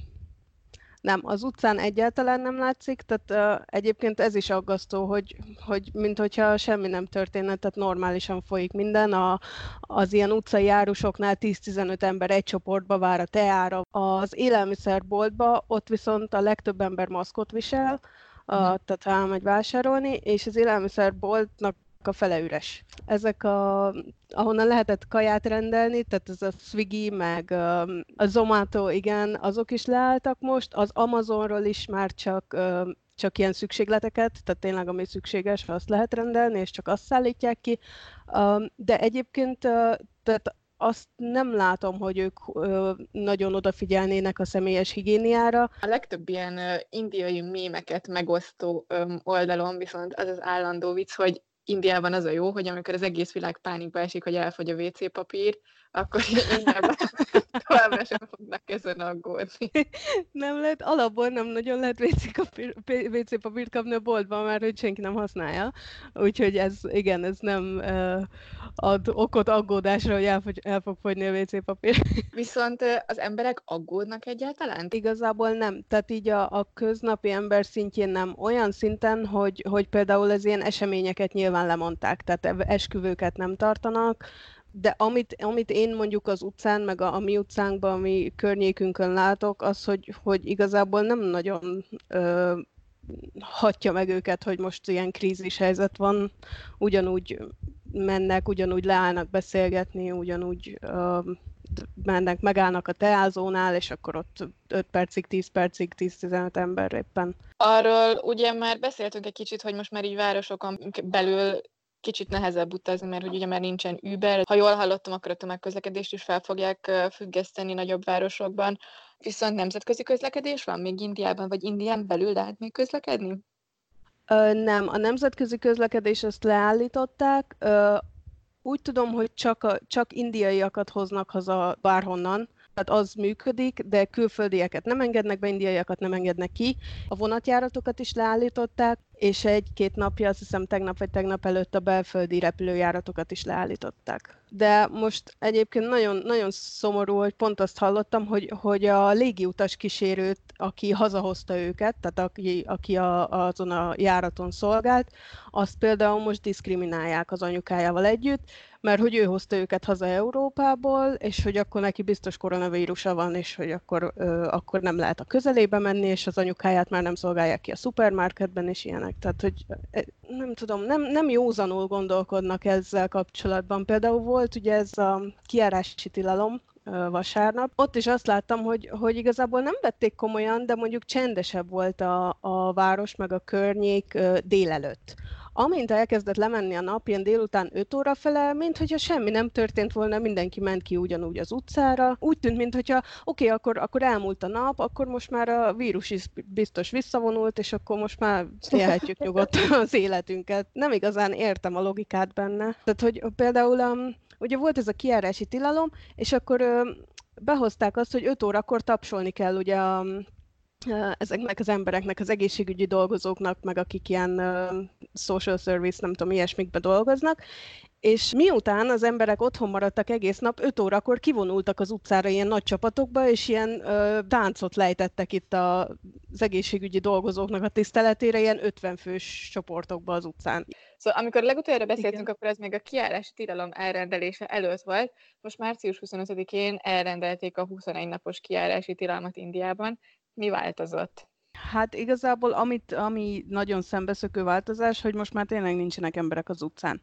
Nem, az utcán egyáltalán nem látszik, tehát uh, egyébként ez is aggasztó, hogy, hogy mintha semmi nem történne, tehát normálisan folyik minden. A, az ilyen utcai járusoknál 10-15 ember egy csoportba vár a teára. Az élelmiszerboltba ott viszont a legtöbb ember maszkot visel, uh, tehát ha elmegy vásárolni, és az élelmiszerboltnak a fele üres. Ezek a, ahonnan lehetett kaját rendelni, tehát ez a Swiggy, meg a Zomato, igen, azok is leálltak most, az Amazonról is már csak csak ilyen szükségleteket, tehát tényleg ami szükséges, azt lehet rendelni, és csak azt szállítják ki. De egyébként tehát azt nem látom, hogy ők nagyon odafigyelnének a személyes higiéniára. A legtöbb ilyen indiai mémeket megosztó oldalon viszont az az állandó vicc, hogy Indiában az a jó, hogy amikor az egész világ pánikba esik, hogy elfogy a WC papír, akkor Indiában továbbra sem fognak ezen aggódni. Nem lehet, alapból nem nagyon lehet WC papírt kapni a boltban, mert hogy senki nem használja. Úgyhogy ez, igen, ez nem uh, ad okot aggódásra, hogy el, el fog fogyni a WC papír. Viszont az emberek aggódnak egyáltalán? Igazából nem. Tehát így a, a köznapi ember szintjén nem. Olyan szinten, hogy, hogy például az ilyen eseményeket nyilván lemondták, tehát esküvőket nem tartanak, de amit, amit én mondjuk az utcán, meg a, a mi utcánkban, a mi környékünkön látok, az, hogy, hogy igazából nem nagyon ö, hatja meg őket, hogy most ilyen krízis helyzet van, ugyanúgy mennek, ugyanúgy leállnak beszélgetni, ugyanúgy ö, mennek, megállnak a teázónál, és akkor ott 5 percig, 10 percig, 10-15 ember éppen. Arról ugye már beszéltünk egy kicsit, hogy most már így városokon belül kicsit nehezebb utazni, mert hogy ugye már nincsen Uber. Ha jól hallottam, akkor a tömegközlekedést is fel fogják függeszteni nagyobb városokban. Viszont nemzetközi közlekedés van még Indiában, vagy Indián belül lehet még közlekedni? Ö, nem, a nemzetközi közlekedés ezt leállították. Ö, úgy tudom, hogy csak, a, csak indiaiakat hoznak haza bárhonnan, tehát az működik, de külföldieket nem engednek be, indiaiakat nem engednek ki. A vonatjáratokat is leállították, és egy-két napja, azt hiszem tegnap vagy tegnap előtt a belföldi repülőjáratokat is leállították. De most egyébként nagyon, nagyon szomorú, hogy pont azt hallottam, hogy, hogy a légiutas kísérőt, aki hazahozta őket, tehát aki, aki a, azon a járaton szolgált, azt például most diszkriminálják az anyukájával együtt, mert hogy ő hozta őket haza Európából, és hogy akkor neki biztos koronavírusa van, és hogy akkor, ö, akkor nem lehet a közelébe menni, és az anyukáját már nem szolgálják ki a szupermarketben, és ilyenek meg. Tehát, hogy e, nem tudom, nem, nem józanul gondolkodnak ezzel kapcsolatban. Például volt ugye ez a kiárási tilalom, vasárnap. Ott is azt láttam, hogy, hogy igazából nem vették komolyan, de mondjuk csendesebb volt a, a város meg a környék délelőtt. Amint elkezdett lemenni a nap, ilyen délután 5 óra fele, mint hogyha semmi nem történt volna, mindenki ment ki ugyanúgy az utcára. Úgy tűnt, mintha oké, okay, akkor, akkor elmúlt a nap, akkor most már a vírus is biztos visszavonult, és akkor most már élhetjük nyugodtan az életünket. Nem igazán értem a logikát benne. Tehát, hogy például um, ugye volt ez a kiárási tilalom, és akkor ö, behozták azt, hogy 5 órakor tapsolni kell ugye a, ezeknek az embereknek, az egészségügyi dolgozóknak, meg akik ilyen social service, nem tudom, ilyesmikbe dolgoznak, és miután az emberek otthon maradtak egész nap, 5 órakor kivonultak az utcára ilyen nagy csapatokba, és ilyen ö, táncot lejtettek itt a, az egészségügyi dolgozóknak a tiszteletére, ilyen 50 fős csoportokba az utcán. Szóval amikor legutoljára beszéltünk, Igen. akkor ez még a kiárási tilalom elrendelése előtt volt. Most március 25-én elrendelték a 21 napos kiárási tilalmat Indiában. Mi változott? Hát igazából amit, ami nagyon szembeszökő változás, hogy most már tényleg nincsenek emberek az utcán.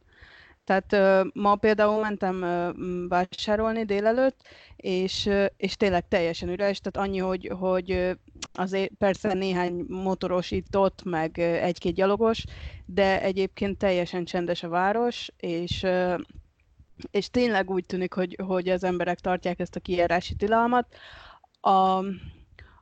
Tehát ma például mentem uh, vásárolni délelőtt, és, és tényleg teljesen üres, tehát annyi, hogy, hogy azért persze néhány motoros itt ott, meg egy-két gyalogos, de egyébként teljesen csendes a város, és és tényleg úgy tűnik, hogy, hogy az emberek tartják ezt a kijárási tilalmat. A,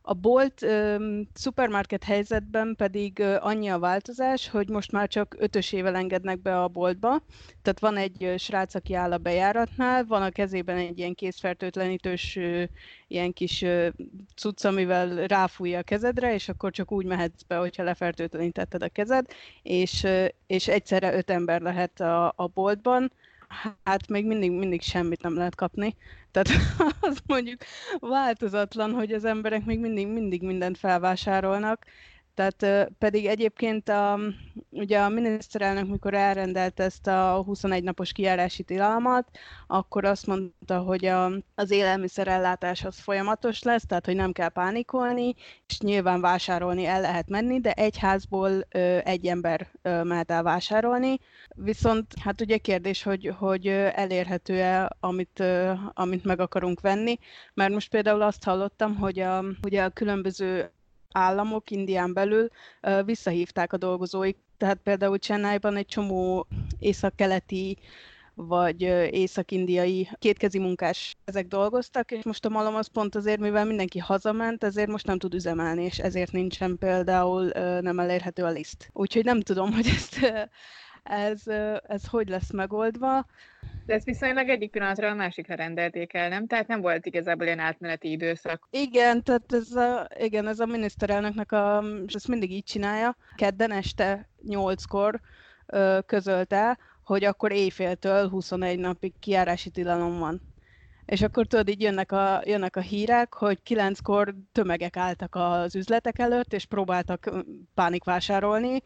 a bolt ö, szupermarket helyzetben pedig ö, annyi a változás, hogy most már csak ötösével engednek be a boltba. Tehát van egy ö, srác, aki áll a bejáratnál, van a kezében egy ilyen készfertőtlenítős ö, ilyen kis ö, cucc, amivel ráfújja a kezedre, és akkor csak úgy mehetsz be, hogyha lefertőtlenítetted a kezed, és, ö, és egyszerre öt ember lehet a, a boltban Hát még mindig, mindig semmit nem lehet kapni. Tehát az mondjuk változatlan, hogy az emberek még mindig, mindig mindent felvásárolnak, tehát pedig egyébként a, ugye a miniszterelnök, mikor elrendelt ezt a 21 napos kijárási tilalmat, akkor azt mondta, hogy a, az élelmiszerellátás az folyamatos lesz, tehát hogy nem kell pánikolni, és nyilván vásárolni el lehet menni, de egy házból ö, egy ember ö, mehet el vásárolni. Viszont hát ugye kérdés, hogy, hogy elérhető-e, amit, ö, amit meg akarunk venni, mert most például azt hallottam, hogy a, ugye a különböző államok Indián belül visszahívták a dolgozóik. Tehát például Chennai-ban egy csomó észak-keleti vagy észak-indiai kétkezi munkás ezek dolgoztak, és most a malom az pont azért, mivel mindenki hazament, ezért most nem tud üzemelni, és ezért nincsen például nem elérhető a liszt. Úgyhogy nem tudom, hogy ezt, ez, ez hogy lesz megoldva. De ezt viszonylag egyik pillanatra a másikra rendelték el, nem? Tehát nem volt igazából ilyen átmeneti időszak. Igen, tehát ez a, igen, ez a miniszterelnöknek a, ezt mindig így csinálja. Kedden este 8-kor ö, közölte, hogy akkor éjféltől 21 napig kiárási tilalom van. És akkor tudod, így jönnek a, jönnek a hírek, hogy kilenckor tömegek álltak az üzletek előtt, és próbáltak pánikvásárolni,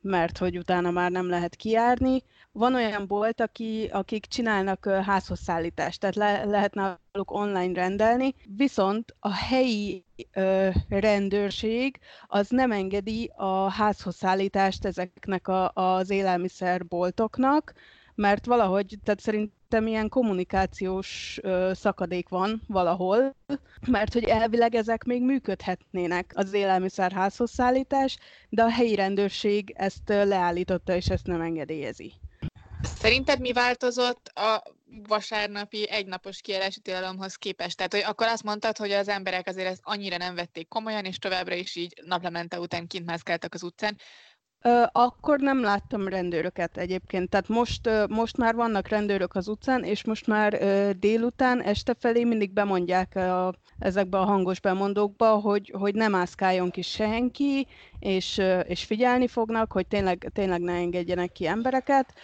mert hogy utána már nem lehet kijárni. Van olyan bolt, aki, akik csinálnak házhoz szállítást, tehát le, lehet náluk online rendelni, viszont a helyi ö, rendőrség az nem engedi a házhoz szállítást ezeknek a, az élelmiszerboltoknak, mert valahogy, tehát szerintem ilyen kommunikációs ö, szakadék van valahol, mert hogy elvileg ezek még működhetnének az élelmiszerházhoz szállítás, de a helyi rendőrség ezt leállította, és ezt nem engedélyezi. Szerinted mi változott a vasárnapi egynapos kiállási tilalomhoz képest? Tehát, hogy akkor azt mondtad, hogy az emberek azért ezt annyira nem vették komolyan, és továbbra is így naplemente után kint mászkáltak az utcán. Akkor nem láttam rendőröket egyébként, tehát most, most már vannak rendőrök az utcán, és most már délután, este felé mindig bemondják a, ezekbe a hangos bemondókba, hogy, hogy nem mászkáljon ki senki, és, és figyelni fognak, hogy tényleg, tényleg ne engedjenek ki embereket.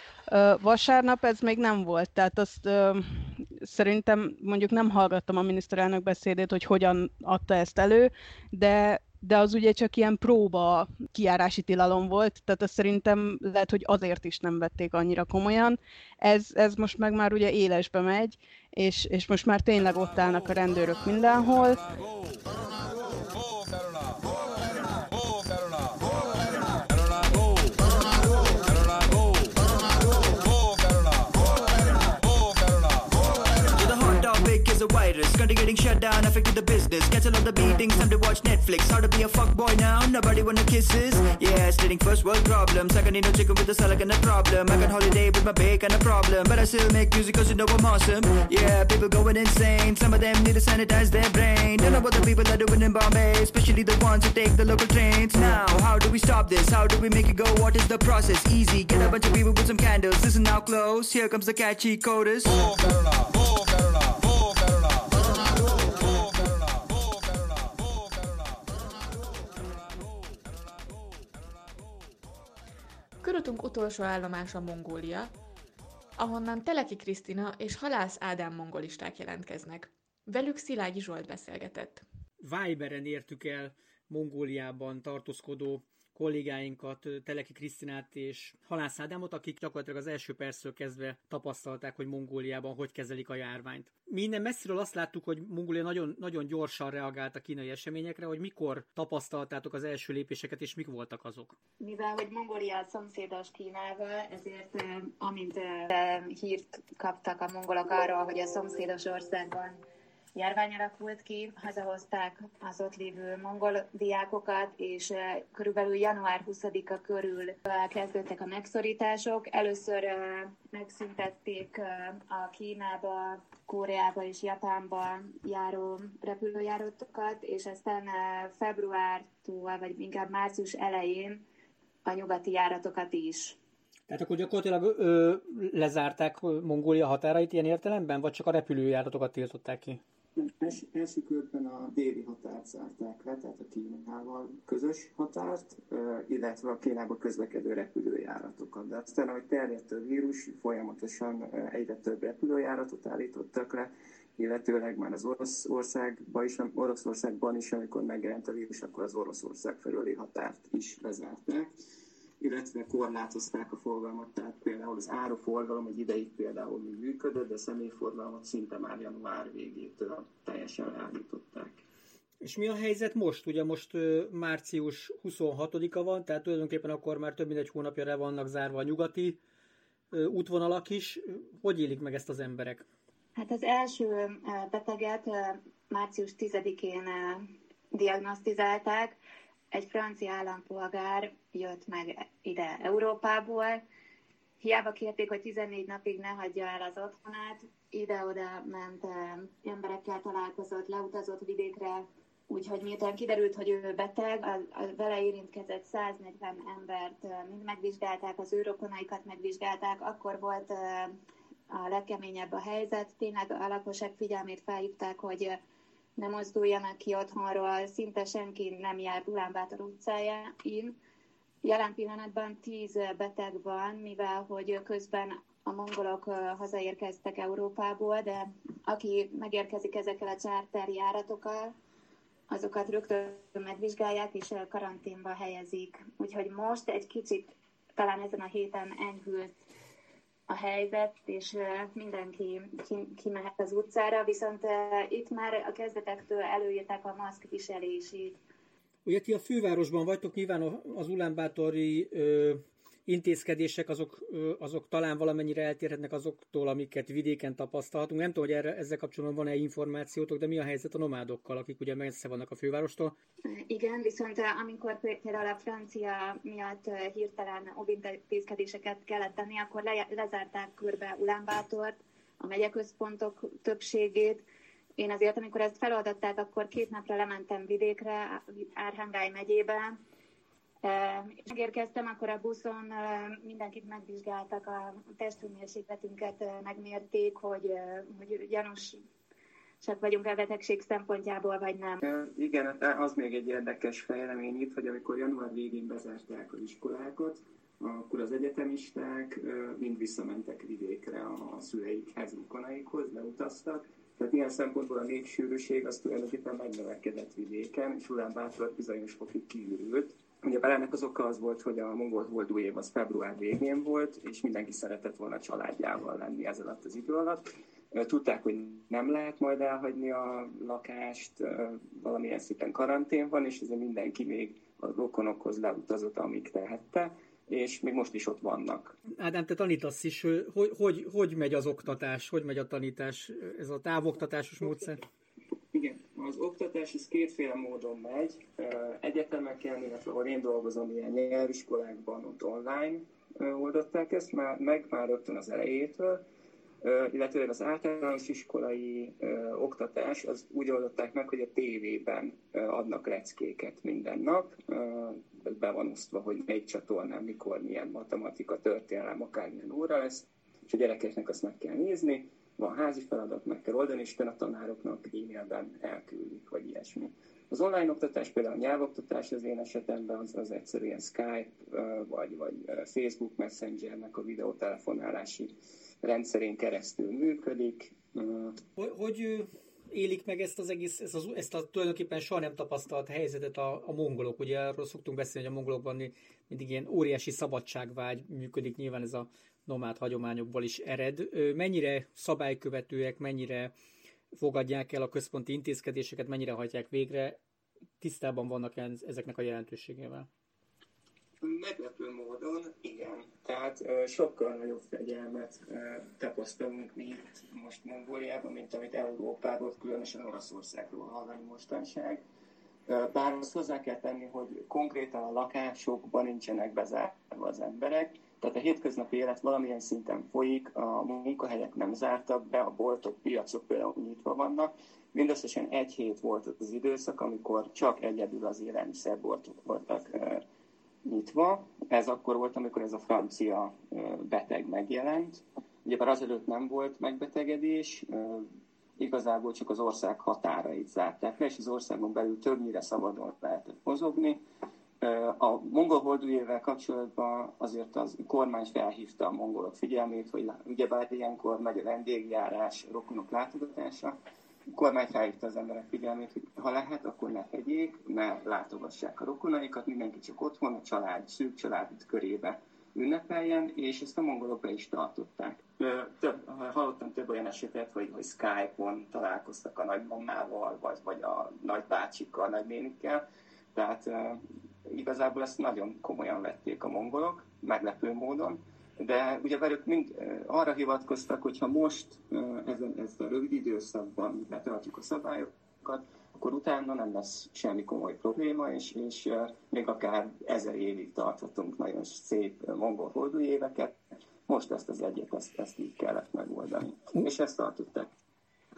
Vasárnap ez még nem volt, tehát azt szerintem mondjuk nem hallgattam a miniszterelnök beszédét, hogy hogyan adta ezt elő, de de az ugye csak ilyen próba kiárási tilalom volt, tehát azt szerintem lehet, hogy azért is nem vették annyira komolyan. Ez, ez most meg már ugye élesbe megy, és, és most már tényleg ott állnak a rendőrök mindenhol. Shut down, affected the business. Cancel all the meetings, time to watch Netflix. How to be a fuck boy now? Nobody wanna kisses. Yeah, stating first world problems. I can eat no chicken with a salad and a problem. I can holiday with my bacon a problem. But I still make music cause you know I'm awesome. Yeah, people going insane. Some of them need to sanitize their brain. Don't know what the people are doing in Bombay, especially the ones who take the local trains. Now, how do we stop this? How do we make it go? What is the process? Easy, get a bunch of people with some candles. Listen now close. Here comes the catchy chorus. Körutunk utolsó állomása Mongólia, ahonnan Teleki Krisztina és Halász Ádám mongolisták jelentkeznek. Velük Szilágyi Zsolt beszélgetett. Viberen értük el Mongóliában tartózkodó kollégáinkat, Teleki Krisztinát és Halász Ádámot, akik gyakorlatilag az első percről kezdve tapasztalták, hogy Mongóliában hogy kezelik a járványt. Mi innen messziről azt láttuk, hogy Mongólia nagyon, nagyon gyorsan reagált a kínai eseményekre, hogy mikor tapasztaltátok az első lépéseket, és mik voltak azok? Mivel, hogy Mongólia szomszédos Kínával, ezért amint hírt kaptak a mongolok arról, hogy a szomszédos országban járvány alakult ki, hazahozták az ott lévő mongol diákokat, és eh, körülbelül január 20-a körül eh, kezdődtek a megszorítások. Először eh, megszüntették a Kínába, Koreába és Japánba járó repülőjáratokat, és aztán februártól, vagy inkább március elején a nyugati járatokat is. Tehát akkor gyakorlatilag ö, lezárták Mongólia határait ilyen értelemben, vagy csak a repülőjáratokat tiltották ki? Els, első körben a déli határt zárták le, tehát a Kínával közös határt, illetve a Kínába közlekedő repülőjáratokat. De aztán, ahogy terjedt a vírus, folyamatosan egyre több repülőjáratot állítottak le, illetőleg már az Oroszországban is, Oroszországban is, amikor megjelent a vírus, akkor az Oroszország felüli határt is lezárták illetve korlátozták a forgalmat, tehát például az áruforgalom egy ideig például még működött, de a személyforgalmat szinte már január végétől teljesen leállították. És mi a helyzet most? Ugye most ö, március 26-a van, tehát tulajdonképpen akkor már több mint egy hónapja le vannak zárva a nyugati ö, útvonalak is. Hogy élik meg ezt az emberek? Hát az első beteget március 10-én diagnosztizálták, egy francia állampolgár jött meg ide Európából, hiába kérték, hogy 14 napig ne hagyja el az otthonát, ide-oda ment, emberekkel találkozott, leutazott vidékre, úgyhogy miután kiderült, hogy ő beteg, a, a vele érintkezett 140 embert mind megvizsgálták, az ő megvizsgálták, akkor volt a legkeményebb a helyzet, tényleg a lakosság figyelmét felhívták, hogy ne mozduljanak ki otthonról, szinte senki nem jár Ulánbátor utcájáin. Jelen pillanatban tíz beteg van, mivel hogy közben a mongolok hazaérkeztek Európából, de aki megérkezik ezekkel a charter járatokkal, azokat rögtön megvizsgálják és karanténba helyezik. Úgyhogy most egy kicsit talán ezen a héten enyhült a helyzet, és mindenki kimehet az utcára, viszont itt már a kezdetektől előírták a maszk viselését. Ugye ti a fővárosban vagytok, nyilván az Ulánbátori intézkedések azok, azok talán valamennyire eltérhetnek azoktól, amiket vidéken tapasztalhatunk. Nem tudom, hogy erre, ezzel kapcsolatban van-e információtok, de mi a helyzet a nomádokkal, akik ugye messze vannak a fővárostól? Igen, viszont amikor például a francia miatt hirtelen óvintézkedéseket kellett tenni, akkor le, lezárták körbe Ulánbátort, a megyeközpontok többségét, én azért, amikor ezt feloldották, akkor két napra lementem vidékre, Árhangály megyébe, és megérkeztem, akkor a buszon mindenkit megvizsgáltak, a testhőmérsékletünket megmérték, hogy, hogy gyanús csak vagyunk a betegség szempontjából, vagy nem. Igen, az még egy érdekes fejlemény itt, hogy amikor január végén bezárták az iskolákat, akkor az egyetemisták mind visszamentek vidékre a szüleikhez, rokonaikhoz, leutaztak, tehát ilyen szempontból a népsűrűség az tulajdonképpen megnövekedett vidéken, és Ulánbátor bizonyos fokig kiürült. Ugye ennek az oka az volt, hogy a mongol holdú év az február végén volt, és mindenki szeretett volna családjával lenni ez alatt az idő alatt. Tudták, hogy nem lehet majd elhagyni a lakást, valamilyen szinten karantén van, és ezért mindenki még a rokonokhoz leutazott, amíg tehette és még most is ott vannak. Ádám, te tanítasz is, hogy, hogy, hogy megy az oktatás, hogy megy a tanítás, ez a távoktatásos módszer? Az oktatás ez kétféle módon megy. Egyetemeken, illetve ahol én dolgozom, ilyen nyelviskolákban, ott online oldották ezt már, meg már rögtön az elejétől, illetve az általános iskolai oktatás az úgy oldották meg, hogy a tévében adnak leckéket minden nap, be van osztva, hogy melyik csatornán, mikor, milyen matematika, történelem, akármilyen óra lesz, és a gyerekeknek azt meg kell nézni, van házi feladat, meg kell oldani, és a tanároknak e-mailben elküldik, vagy ilyesmi. Az online oktatás, például a nyelvoktatás az én esetemben az, az egyszerűen Skype, vagy, vagy Facebook Messengernek a videótelefonálási rendszerén keresztül működik. Hogy, hogy élik meg ezt az egész, ezt, az, ezt a tulajdonképpen soha nem tapasztalt helyzetet a, a mongolok? Ugye arról szoktunk beszélni, hogy a mongolokban mindig ilyen óriási szabadságvágy működik, nyilván ez a nomád hagyományokból is ered. Mennyire szabálykövetőek, mennyire fogadják el a központi intézkedéseket, mennyire hajtják végre, tisztában vannak ezeknek a jelentőségével? Meglepő módon, igen. Tehát uh, sokkal nagyobb fegyelmet uh, tapasztalunk mi itt most Mongóliában, mint amit Európában, különösen Oroszországról hallani mostanság. Uh, bár azt hozzá kell tenni, hogy konkrétan a lakásokban nincsenek bezárva az emberek, tehát a hétköznapi élet valamilyen szinten folyik, a munkahelyek nem zártak be, a boltok, piacok például nyitva vannak. Mindösszesen egy hét volt az időszak, amikor csak egyedül az élelmiszerboltok voltak nyitva. Ez akkor volt, amikor ez a francia beteg megjelent. Ugyebár azelőtt nem volt megbetegedés, igazából csak az ország határait zárták le, és az országon belül többnyire szabadon lehetett mozogni. A mongol holdújével kapcsolatban azért az kormány felhívta a mongolok figyelmét, hogy ugyebár ilyenkor megy a vendégjárás, rokonok látogatása, a kormány felhívta az emberek figyelmét, hogy ha lehet, akkor ne tegyék, ne látogassák a rokonaikat, mindenki csak otthon, a család, szűk család körébe ünnepeljen, és ezt a mongolok be is tartották. Több, hallottam több olyan esetet, hogy, hogy Skype-on találkoztak a nagymamával, vagy, vagy a nagybácsikkal, nagynénikkel, tehát igazából ezt nagyon komolyan vették a mongolok, meglepő módon, de ugye velük mind arra hivatkoztak, hogy ha most ezen, ezt a rövid időszakban betartjuk a szabályokat, akkor utána nem lesz semmi komoly probléma, és, és még akár ezer évig tarthatunk nagyon szép mongol holdú éveket. Most ezt az egyet, ezt, ezt így kellett megoldani. És ezt tartották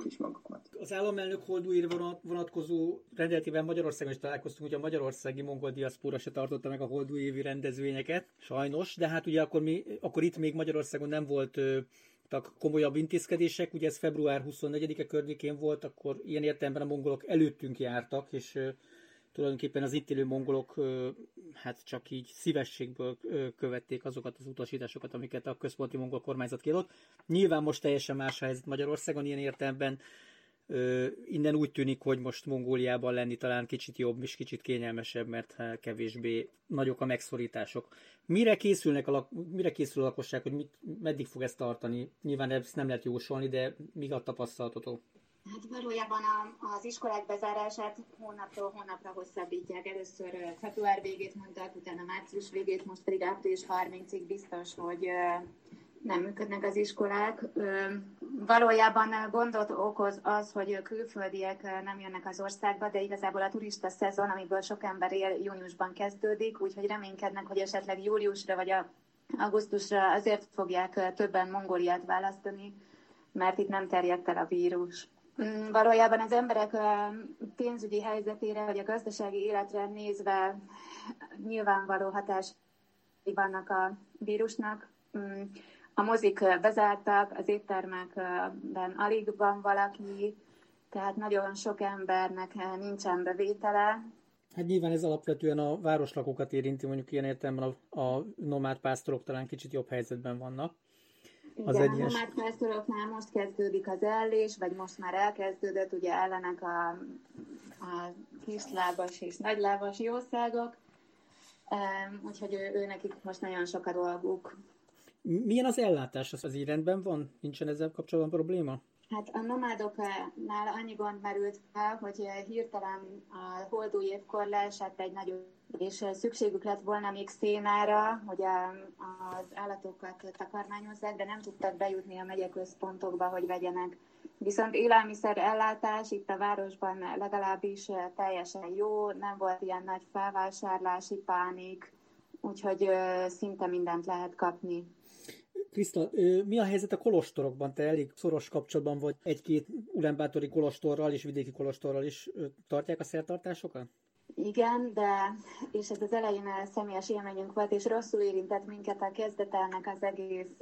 is magukat. Az államelnök holdúír vonatkozó rendeletével Magyarországon is találkoztunk, hogy a magyarországi mongol diaszpora se tartotta meg a holdújévi rendezvényeket, sajnos, de hát ugye akkor, mi, akkor itt még Magyarországon nem volt tak komolyabb intézkedések, ugye ez február 24-e környékén volt, akkor ilyen értelemben a mongolok előttünk jártak, és tulajdonképpen az itt élő mongolok hát csak így szívességből követték azokat az utasításokat, amiket a központi mongol kormányzat kiadott. Nyilván most teljesen más helyzet Magyarországon ilyen értelemben. Innen úgy tűnik, hogy most Mongóliában lenni talán kicsit jobb és kicsit kényelmesebb, mert hát kevésbé nagyok a megszorítások. Mire, készülnek a, mire készül a lakosság, hogy mit, meddig fog ezt tartani? Nyilván ezt nem lehet jósolni, de mi a tapasztalatotok? Hát valójában a, az iskolák bezárását hónapról hónapra hosszabbítják. Először február végét mondták, utána március végét, most pedig április 30-ig biztos, hogy nem működnek az iskolák. Valójában gondot okoz az, hogy külföldiek nem jönnek az országba, de igazából a turista szezon, amiből sok ember él, júniusban kezdődik, úgyhogy reménykednek, hogy esetleg júliusra vagy a augusztusra azért fogják többen Mongóliát választani, mert itt nem terjedt el a vírus. Mm, valójában az emberek pénzügyi helyzetére vagy a gazdasági életre nézve nyilvánvaló hatás vannak a vírusnak. Mm, a mozik bezártak, az éttermekben alig van valaki, tehát nagyon sok embernek nincsen bevétele. Hát nyilván ez alapvetően a városlakókat érinti, mondjuk ilyen értelemben a, a nomád pásztorok talán kicsit jobb helyzetben vannak. Az Igen, egyes... a pásztoroknál most kezdődik az ellés, vagy most már elkezdődött, ugye ellenek a, a kislábas és nagylábas jószágok, úgyhogy ő, ő nekik most nagyon sok a dolguk. Milyen az ellátás? Az, az így rendben van? Nincsen ezzel kapcsolatban probléma? Hát a nomádoknál annyi gond merült fel, hogy hirtelen a holdúj évkor leesett egy nagyon és szükségük lett volna még szénára, hogy az állatokat takarmányozzák, de nem tudtak bejutni a megyeközpontokba, hogy vegyenek. Viszont élelmiszer ellátás itt a városban legalábbis teljesen jó, nem volt ilyen nagy felvásárlási pánik, úgyhogy szinte mindent lehet kapni. Kriszta, mi a helyzet a kolostorokban? Te elég szoros kapcsolatban vagy egy-két ulembátori kolostorral és vidéki kolostorral is tartják a szertartásokat? Igen, de, és ez az elején személyes élményünk volt, és rosszul érintett minket a kezdetelnek az egész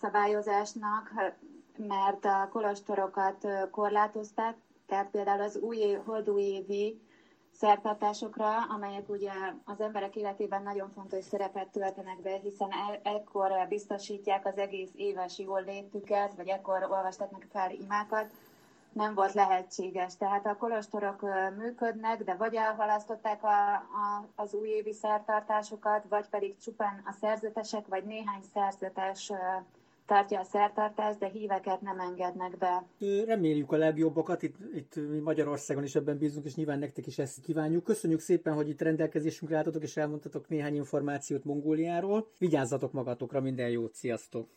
szabályozásnak, mert a kolostorokat korlátozták, tehát például az új holdújévi szertartásokra, amelyek ugye az emberek életében nagyon fontos szerepet töltenek be, hiszen el, ekkor biztosítják az egész éves jól létüket, vagy ekkor olvastatnak fel imákat, nem volt lehetséges. Tehát a kolostorok működnek, de vagy elhalasztották a, a, az újévi szertartásokat, vagy pedig csupán a szerzetesek, vagy néhány szerzetes tartja a szertartást, de híveket nem engednek be. Reméljük a legjobbakat, itt, itt mi Magyarországon is ebben bízunk, és nyilván nektek is ezt kívánjuk. Köszönjük szépen, hogy itt rendelkezésünkre álltatok, és elmondtatok néhány információt Mongóliáról. Vigyázzatok magatokra, minden jót, sziasztok!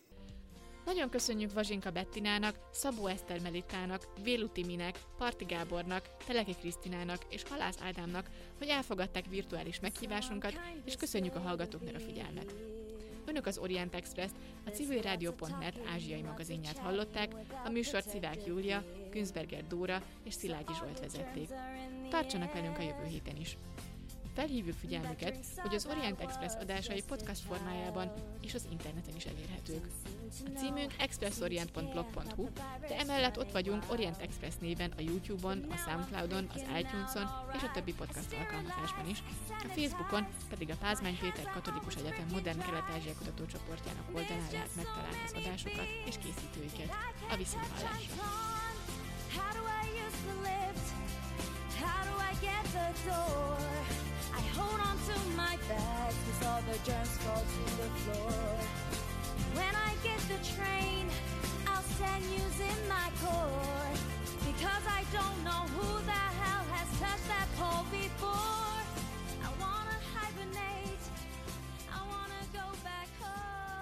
Nagyon köszönjük Vazsinka Bettinának, Szabó Eszter Melitának, Vélu Timinek, Parti Gábornak, Teleki Krisztinának és Halász Ádámnak, hogy elfogadták virtuális meghívásunkat, és köszönjük a hallgatóknak a figyelmet. Önök az Orient express a civilrádió.net ázsiai magazinját hallották, a műsort Szivák Júlia, Günzberger Dóra és Szilágyi Zsolt vezették. Tartsanak velünk a jövő héten is! Felhívjuk figyelmüket, hogy az Orient Express adásai podcast formájában és az interneten is elérhetők. A címünk expressorient.blog.hu, de emellett ott vagyunk Orient Express néven a YouTube-on, a Soundcloud-on, az iTunes-on és a többi podcast alkalmazásban is. A Facebookon pedig a Pázmány Péter Katolikus Egyetem Modern Kelet-Ázsia Kutatócsoportjának oldalán lehet megtalálni az adásokat és készítőiket. A lift? How do I get the door? I hold on to my bags cause all the germs fall to the floor. When I get the train, I'll send stand in my core because I don't know who the hell has touched that pole before.